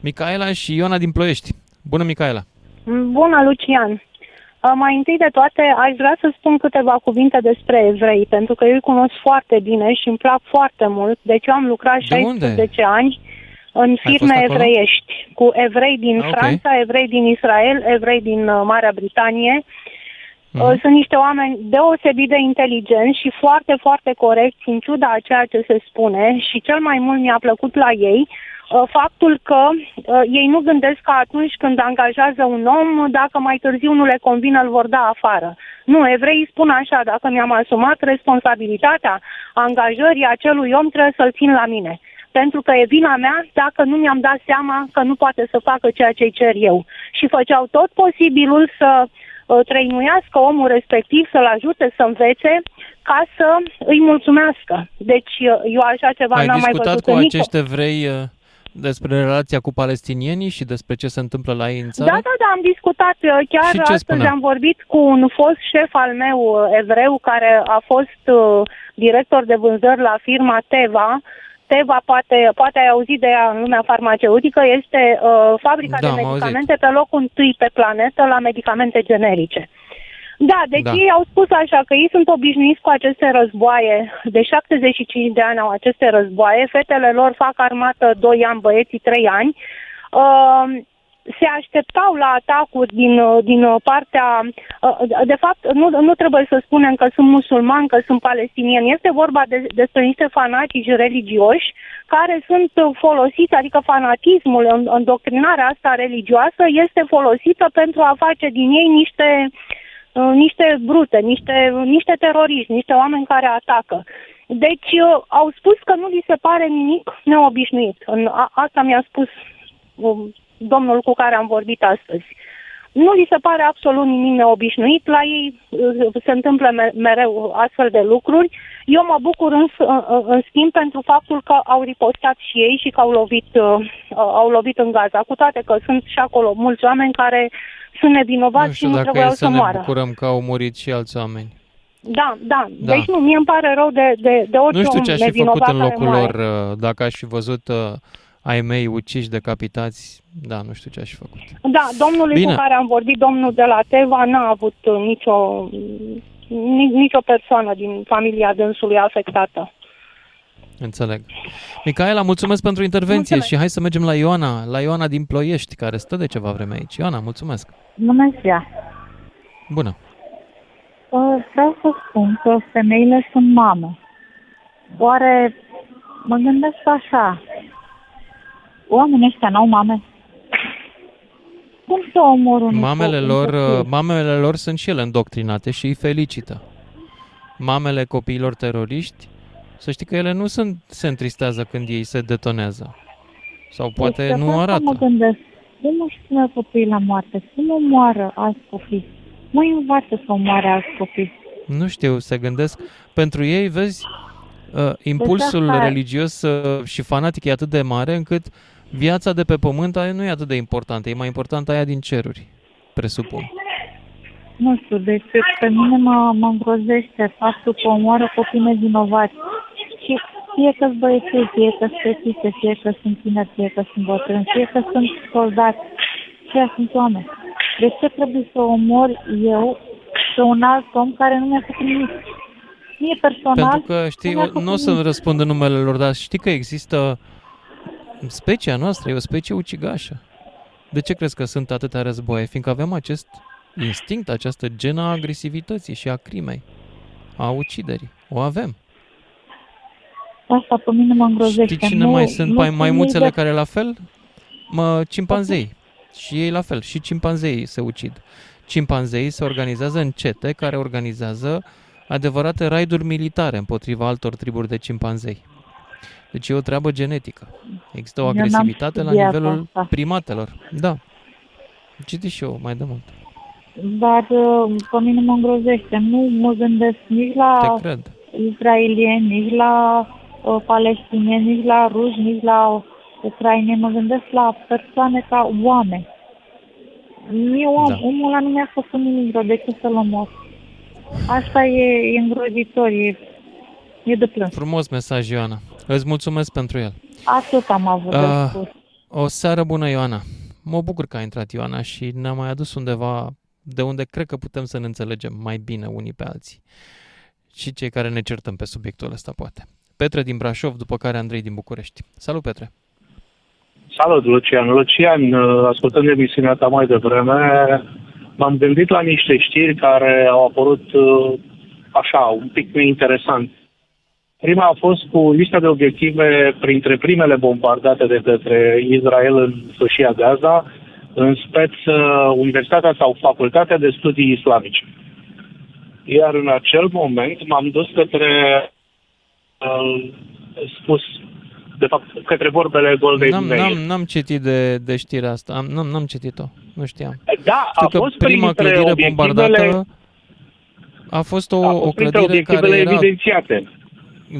Micaela și Ioana din Ploiești. Bună, Micaela. Bună, Lucian! Uh, Mai întâi de toate, aș vrea să spun câteva cuvinte despre evrei, pentru că eu îi cunosc foarte bine și îmi plac foarte mult. Deci eu am lucrat De unde? 16 ani în fost firme acolo? evreiești, cu evrei din Ah, ok. Franța, evrei din Israel, evrei din uh, Marea Britanie. Mhm. Uh, Sunt niște oameni deosebit de inteligenți și foarte, foarte corecți, în ciuda a ceea ce se spune și cel mai mult mi-a plăcut la ei uh, faptul că uh, ei nu gândesc că atunci când angajează un om, dacă mai târziu nu le convine, îl vor da afară. Nu, evreii spun așa, dacă mi-am asumat responsabilitatea angajării acelui om, trebuie să-l țin la mine. Pentru că e vina mea dacă nu mi-am dat seama că nu poate să facă ceea ce cer eu. Și făceau tot posibilul să uh, trăinuiască omul respectiv, să-l ajute să învețe, ca să îi mulțumească. Deci uh, eu așa ceva Ai n-am mai discutat văzut cu în nicio- acești evrei uh, despre relația cu palestinienii și despre ce se întâmplă la ei în țară? Da, da, da, am discutat. uh, Chiar Și ce astăzi spunea? am vorbit cu un fost șef al meu uh, evreu care a fost uh, director de vânzări la firma Teva. Teva, poate, poate ai auzit de ea în lumea farmaceutică, este uh, fabrica Da, de am medicamente pe locul întâi pe planetă la medicamente generice. Da, deci Da. ei au spus așa că ei sunt obișnuiți cu aceste războaie. De 75 de ani au aceste războaie. Fetele lor fac armată 2 ani, băieții 3 ani. Uh, se așteptau la atacuri din, uh, din uh, partea... uh, De fapt, nu, nu trebuie să spunem că sunt musulmani, că sunt palestinieni. Este vorba de, despre niște fanatici religioși care sunt uh, folosiți, adică fanatismul, în- îndoctrinarea asta religioasă este folosită pentru a face din ei niște uh, niște brute, niște, niște teroriști, niște oameni care atacă. Deci uh, au spus că nu li se pare nimic neobișnuit. În, a, asta mi-a spus um, domnul cu care am vorbit astăzi. Nu li se pare absolut nimic neobișnuit, la ei uh, se întâmplă me- mereu astfel de lucruri. Eu mă bucur în, în, în schimb pentru faptul că au ripostat și ei și că au lovit, uh, au lovit în Gaza, cu toate că sunt și acolo mulți oameni care sunt nevinovați nu și știu nu dacă e trebuiau să să ne moară. bucurăm că au murit și alți oameni. Da, da, Da. Deci nu, mie îmi pare rău de, de, de orice Nu știu om ce aș fi nevinovat făcut în care locul moare. lor uh, dacă aș fi văzut uh, ai mei uciși, decapitați. Da, nu știu ce aș fi făcut. Da, domnului Bine. cu care am vorbit, domnul de la Teva, n-a avut uh, nicio, ni, nicio persoană din familia dânsului afectată. Înțeleg. Micaela, mulțumesc pentru intervenție Mulțumesc. și hai să mergem la Ioana, la Ioana din Ploiești, care stă de ceva vreme aici. Ioana, mulțumesc. Bună ziua! Bună. Uh, Vreau să spun că femeile sunt mame. Oare mă gândesc așa, oamenii ăștia n-au mame? Cum să omor un Mamele un lor, copil? uh, mamele lor sunt și ele îndoctrinate și îi felicită. Mamele copiilor teroriști, să știi că ele nu sunt, se întristează când ei se detonează. Sau poate Deci, nu asta arată. mă gândesc, cum își pune copiii la moarte? Cum omoară alți copii? Mă învață să omoare alți copii. Nu știu, se gândesc. Pentru ei, vezi, uh, impulsul asta- religios uh, și fanatic e atât de mare încât viața de pe pământ aia nu e atât de importantă. E mai importantă aia din ceruri, presupun. Nu știu, deci pe mine mă, mă îngrozește faptul că omoară copii nevinovați. Și fie că sunt băieții, fie că sunt fetițe, fie că sunt tineri, fie că sunt bătrâni, fie că sunt soldați, fie sunt oameni. De ce trebuie să omor eu pe un alt om care nu mi-a făcut nimic? Mie personal, Pentru că, știi, nu mi-a o- nu o făcut să nimic. răspund în numele lor, dar știi că există specia noastră, e o specie ucigașă. De ce crezi că sunt atâtea războaie? Fiindcă avem acest instinct, această genă a agresivității și a crimei, a uciderii. O avem. Asta pe mine mă îngrozește. Știi cine nu, mai sunt nu mai maimuțele nici de- care la fel? Mă, cimpanzei. Și ei la fel, și cimpanzeii se ucid. Cimpanzeii se organizează în cete care organizează adevărate raiduri militare împotriva altor triburi de cimpanzei. Deci e o treabă genetică. Există o Eu n-am agresivitate la studiat nivelul asta. primatelor. Da. Citi și eu mai de mult. Dar uh, pe mine mă îngrozește. Nu mă gândesc nici la Te cred. israelieni, nici la uh, palestinieni, nici la ruși, nici la ucraineni. Mă gândesc la persoane ca oameni. Mie om, Da. da. omul ăla nu mi-a făcut nimic rău, de ce să-l omor? Asta e, e îngrozitor, e, e de plâns. Frumos mesaj, Ioana. Îți mulțumesc pentru el. Atât am avut de Ah, spus. O seară bună, Ioana. Mă bucur că a intrat Ioana și ne-a mai adus undeva de unde cred că putem să ne înțelegem mai bine unii pe alții. Și cei care ne certăm pe subiectul ăsta, poate. Petre din Brașov, după care Andrei din București. Salut, Petre! Salut, Lucian. Lucian, uh, ascultând emisiunea ta mai devreme, m-am gândit la niște știri care au apărut uh, așa, un pic interesant. Prima a fost cu lista de obiective printre primele bombardate de către Israel în fâșia Gaza, în speț uh, Universitatea sau Facultatea de Studii Islamice. Iar în acel moment m-am dus către uh, spus de fapt, către vorbele Golden N-am, Meir. n-am, n-am citit de, de știrea asta, am, n-am, n-am citit-o, nu știam. Da, Știu a că fost prima printre clădire obiectivele- bombardată a fost o, a o fost printre clădire care obiectivele era... evidențiate.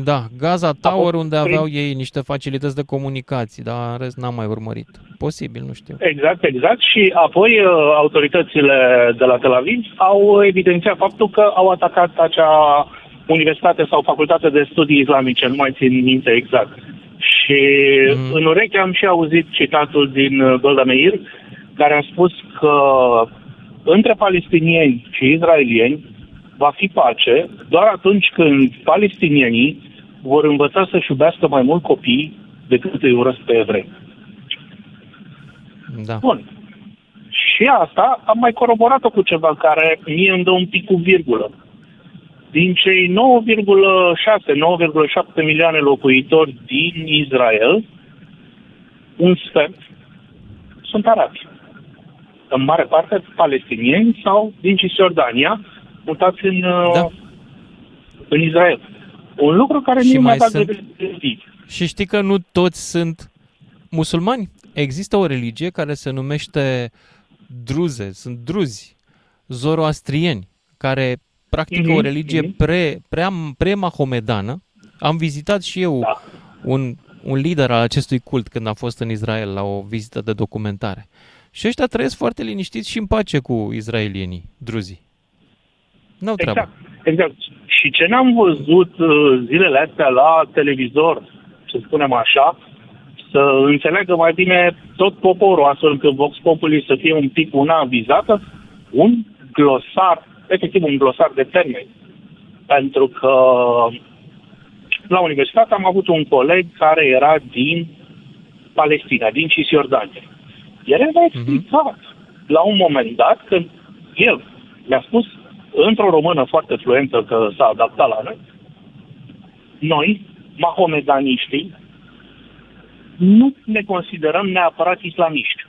Da, Gaza Tower, unde prin- aveau ei niște facilități de comunicații, dar în rest n-am mai urmărit. Posibil, nu știu. Exact, exact. Și apoi uh, autoritățile de la Tel Aviv au evidențiat faptul că au atacat acea universitate sau facultate de studii islamice, nu mai țin minte exact. Și mm. în ureche am și auzit citatul din uh, Golda Meir, care a spus că între palestinieni și izraelieni va fi pace doar atunci când palestinienii vor învăța să-și iubească mai mult copii decât îi urăsc pe evrei. Da. Bun. Și asta am mai coroborat-o cu ceva care mie îmi dă un pic cu virgulă. Din cei 9,6, 9,7 milioane locuitori din Israel, un sfert sunt arabi. În mare parte palestinieni sau din Cisjordania, mutați în, da. în Israel. Un lucru care Și nu mai mai dat sunt- de gândit. Și știi că nu toți sunt musulmani? Există o religie care se numește druze, sunt druzi, zoroastrieni, care practică Mhm, o religie mhm. pre, prea, pre-mahomedană. Am vizitat și eu Da. un, un lider al acestui cult când am fost în Israel la o vizită de documentare. Și ăștia trăiesc foarte liniștiți și în pace cu izraelienii, druzii. N-au treabă. Exact, exact. Și ce n-am văzut uh, zilele astea la televizor, să spunem așa, să înțeleagă mai bine tot poporul, astfel încât Vox Populi să fie un pic una vizată, un glosar, efectiv un glosar de termeni. Pentru că la universitate am avut un coleg care era din Palestina, din Cisjordania. El mi-a explicat la un moment dat când el mi-a spus într-o română foarte fluentă că s-a adaptat la noi, noi, mahomedaniștii, nu ne considerăm neapărat islamiști.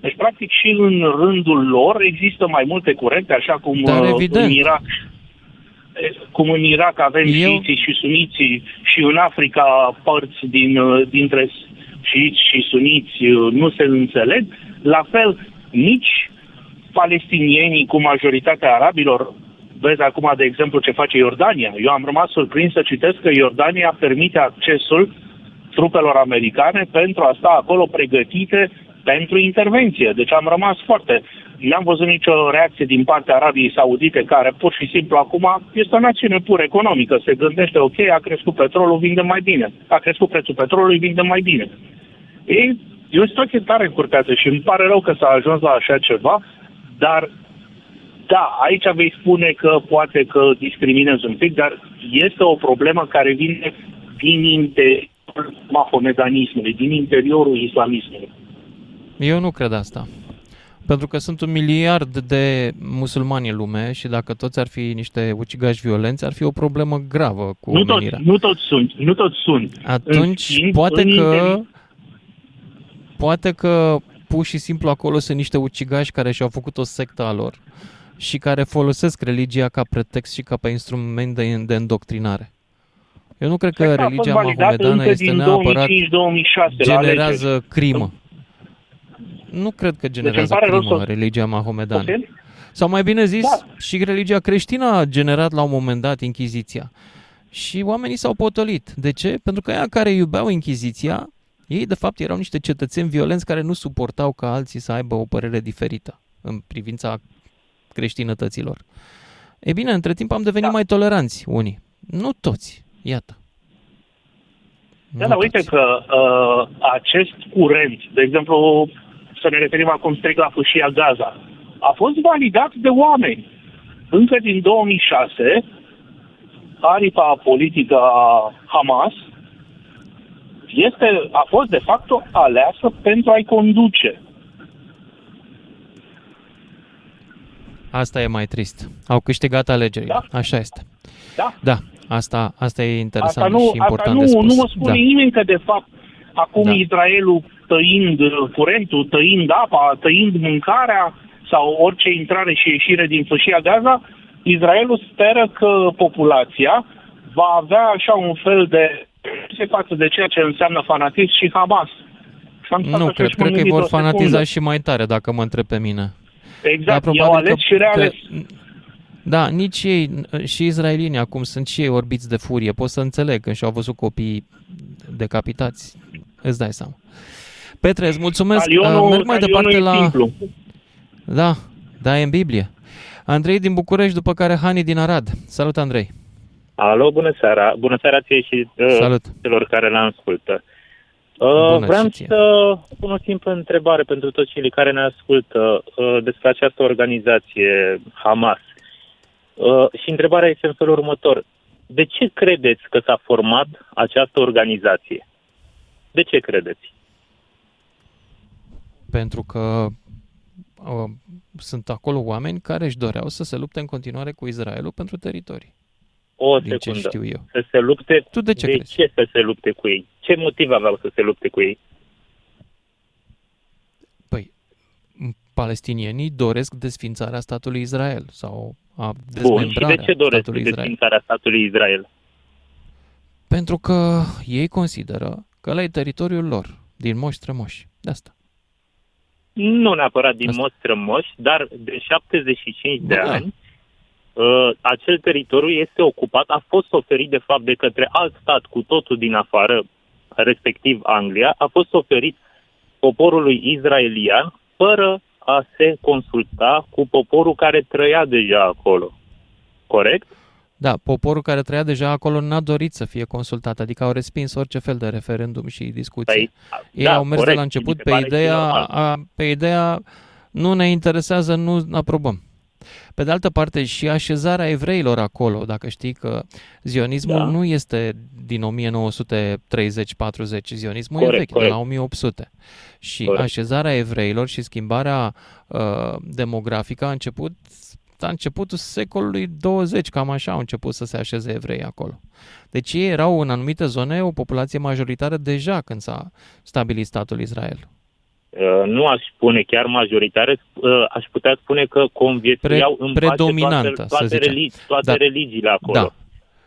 Deci, practic, și în rândul lor există mai multe curente, așa cum Dar uh, evident. în Irak cum în Irak avem Eu- șiiții și suniții și în Africa părți din, uh, dintre șiiți și suniți uh, nu se înțeleg, la fel nici palestinienii cu majoritatea arabilor, vezi acum de exemplu ce face Iordania. Eu am rămas surprins să citesc că Iordania permite accesul trupelor americane pentru a sta acolo pregătite pentru intervenție. Deci am rămas foarte... N-am văzut nicio reacție din partea Arabiei Saudite, care pur și simplu acum este o națiune pur economică. Se gândește, ok, a crescut petrolul, vinde mai bine. A crescut prețul petrolului, vinde mai bine. Ei, e o situație tare încurcată și îmi pare rău că s-a ajuns la așa ceva, dar da, aici vei spune că poate că discriminezi un pic, dar este o problemă care vine din interiorul mahomedanismului, din interiorul islamismului. Eu nu cred asta. Pentru că sunt un miliard de musulmani în lume și dacă toți ar fi niște ucigași violenți, ar fi o problemă gravă cu Nu toți, omenirea. nu toți sunt, nu toți sunt. Atunci, În schimb, poate în că, interi- poate că pur și simplu acolo sunt niște ucigași care și-au făcut o sectă a lor și care folosesc religia ca pretext și ca pe instrument de, de îndoctrinare. Eu nu cred că Secta a fost religia validată mahomedană încă este din neapărat 2005-2006 la generează alegeri. crimă. Nu cred că generează pare rău crimă să- religia mahomedană. Poftim? Sau mai bine zis, Da. și religia creștină a generat la un moment dat Inchiziția. Și oamenii s-au potolit. De ce? Pentru că aia care iubeau Inchiziția, ei de fapt erau niște cetățeni violenți care nu suportau ca alții să aibă o părere diferită în privința creștinătăților. E bine, între timp am devenit mai toleranți unii. Nu toți, iată. Da, dar uite că uh, acest curent, de exemplu, să ne referim acum strict la fâșia Gaza, a fost validat de oameni. Încă din 2006, aripa politică a Hamas este, a fost de fapt aleasă pentru a-i conduce. Asta e mai trist. Au câștigat alegerile. Așa este. Da. Da. Asta, asta e interesant Asta nu, și important asta nu, de spus. nu mă spune da. nimeni că, de fapt, acum Da. Israelul tăind uh, curentul, tăind apa, tăind mâncarea sau orice intrare și ieșire din fâșia Gaza, Israelul speră că populația va avea așa un fel de se față de ceea ce înseamnă fanatism și Hamas. Și am stat Nu, așa cred, și m-am cred că îi gândit vor o secundă. fanatiza și mai tare, dacă mă întreb pe mine. Exact, Dar i-au probabil ales că- și reales. că- Da, nici ei, și izraelienii acum sunt și ei orbiți de furie. Pot să înțeleg când și-au văzut copiii decapitați. Îți dai seama. Petre, îți mulțumesc. Talionul- Uh, Merg mai talionul departe e la... simplu. Da, da, e în Biblie. Andrei din București, după care Hani din Arad. Salut, Andrei. Alo, bună seara. Bună seara ție și uh, Salut. celor care ne ascultă. Bună Uh, vreau și ție. să pun o simplă întrebare pentru toți cei care ne ascultă uh, despre această organizație Hamas. Uh, și întrebarea este în felul următor. De ce credeți că s-a format această organizație? De ce credeți? Pentru că uh, sunt acolo oameni care își doreau să se lupte în continuare cu Israelul pentru teritorii. O Din ce secundă. știu eu. Să se lupte? Tu de ce de crezi? ce să se lupte cu ei? Ce motiv aveau să se lupte cu ei? Palestinienii doresc desfințarea statului Israel sau a Bun, și dezmembrarea de ce doresc statului Israel. desfințarea statului Israel? Pentru că ei consideră că ăla e teritoriul lor, din moși strămoși. De asta. Nu neapărat din mod strămoși, dar de 75 de Da. ani, uh, acel teritoriu este ocupat, a fost oferit de fapt de către alt stat cu totul din afară, respectiv Anglia, a fost oferit poporului israelian fără a se consulta cu poporul care trăia deja acolo. Corect? Da, poporul care trăia deja acolo n-a dorit să fie consultat, adică au respins orice fel de referendum și discuție. Păi, Ei da, au mers corect, de la început mi se pe pare și ideea, normal. a, pe ideea nu ne interesează, nu aprobăm. Pe de altă parte, și așezarea evreilor acolo, dacă știi că zionismul Da. nu este din 1930-40, zionismul e Corect, vechi, de corect. la 1800. Și Corect. așezarea evreilor și schimbarea uh, demografică a început la începutul secolului 20, cam așa au început să se așeze evrei acolo. Deci ei erau în anumite zone o populație majoritară deja când s-a stabilit statul Israel. Uh, nu aș spune chiar majoritară, uh, aș putea spune că conviețuiau Pre- în pace predominantă, toate, să toate, zicem. religi, toate Da. religiile acolo. Da.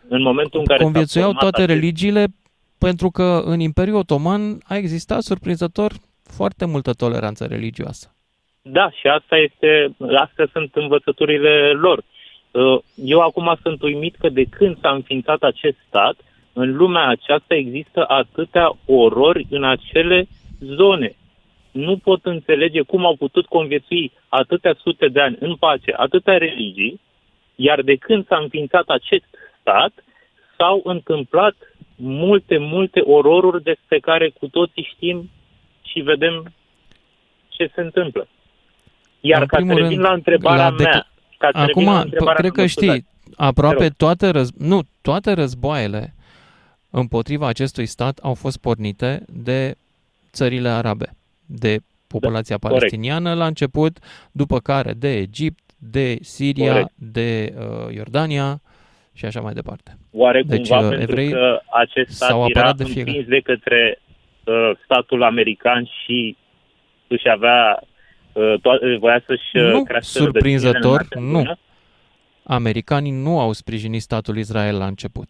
În momentul în care s-a Conviețuiau format toate acest- religiile pentru că în Imperiul Otoman a existat surprinzător foarte multă toleranță religioasă. Da, și asta este, astea sunt învățăturile lor. Uh, Eu acum sunt uimit că de când s-a înființat acest stat, în lumea aceasta există atâtea orori în acele zone. Nu pot înțelege cum au putut conviețui atâtea sute de ani în pace, atâtea religii, iar de când s-a înființat acest stat, s-au întâmplat multe, multe ororuri despre care cu toții știm și vedem ce se întâmplă. Iar În ca să primul revin rând, la întrebarea la mea, decla- ca să revin Acum, la p- întrebarea cred mea, că mă scuzați. știi, aproape Te rog. toate, răz... nu, toate războaiele împotriva acestui stat au fost pornite de țările arabe, de populația Da, corect. palestiniană la început, după care de Egipt, de Siria, Corect. de uh, Iordania și așa mai departe. Oare Deci, cumva uh, pentru evrei că acest stat s-au era apărat de împins fiecare. de către uh, statul american și își avea, uh, to- voia să-și uh, Nu, crească surprinzător, rădăcinile în nu. altă zonă? Americanii nu au sprijinit statul Israel la început.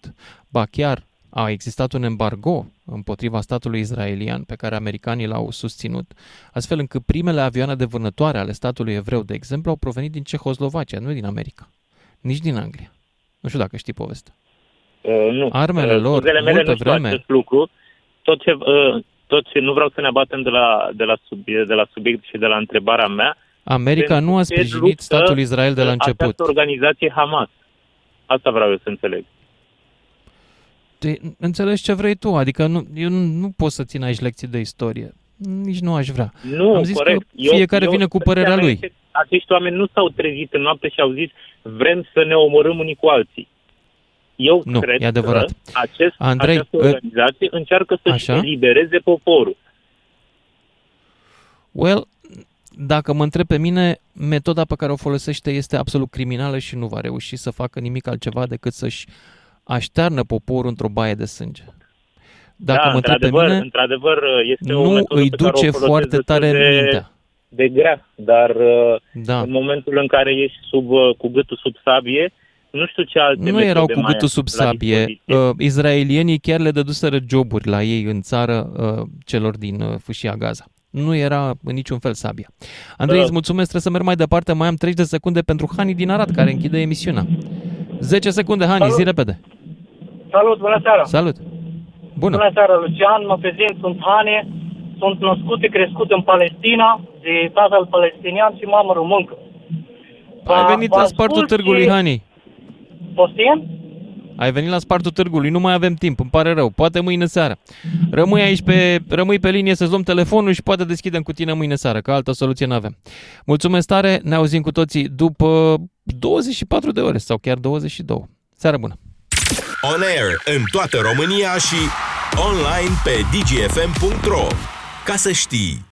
Ba chiar a existat un embargo împotriva statului israelian pe care americanii l-au susținut, astfel încât primele avioane de vânătoare ale statului evreu, de exemplu, au provenit din Cehoslovacia, nu din America, nici din Anglia. Nu știu dacă știi povestea. Uh, nu. Armele Uh, lor, scuzele mele multă nu știu vreme- acest lucru. Tot ce, uh, tot ce nu vreau să ne abatem de la, de, la subiect, de la subiect și de la întrebarea mea. America pentru nu a ce sprijinit luptă, statul Israel de la uh, început. Această organizație Hamas. Asta vreau eu să înțeleg. Te, înțelegi ce vrei tu, adică nu, eu nu, nu pot să țin aici lecții de istorie. Nici nu aș vrea. Nu, Am zis corect. că fiecare vine cu părerea părerea lui. Acești oameni nu s-au trezit în noapte și au zis vrem să ne omorâm unii cu alții. Eu Nu, cred e adevărat. că acest, Andrei, această ă- organizație încearcă să-și Așa? elibereze poporul. Well, dacă mă întreb pe mine, metoda pe care o folosește este absolut criminală și nu va reuși să facă nimic altceva decât să-și aștearnă poporul într-o baie de sânge. Dacă da, mă întreb pe într-adevăr, mine, într-adevăr, este o nu metodă îi pe care o duce folosesc foarte destul tare de, mintea. de grea, dar uh, Da. în momentul în care ești sub, uh, cu gâtul sub sabie, nu știu ce alte nu metode erau cu mai gâtul ai sub la sabie. dispoziție. Uh, izraelienii chiar le dăduseră joburi la ei în țară uh, celor din uh, fâșia Gaza. Nu era în niciun fel sabia. Andrei, Da. îți mulțumesc, trebuie să merg mai departe. Mai am 30 de secunde pentru Hani din Arad, care închide emisiunea. 10 secunde, Hani, zi repede. Salut, bună seara! Salut! Bună! Bună seara, Lucian, mă prezint, sunt Hane, sunt născut și crescut în Palestina, de tatăl palestinian și mamă româncă. Ai venit la v-am spartul spus târgului, și- Hani. Poftim? Ai venit la spartul târgului, nu mai avem timp, îmi pare rău. Poate mâine seară. Rămâi aici pe, rămâi pe linie să-ți luăm telefonul și poate deschidem cu tine mâine seară, că altă soluție nu avem. Mulțumesc tare, ne auzim cu toții după 24 de ore sau chiar 22. Seară bună! On air în toată România și online pe dgfm.ro. Ca să știi!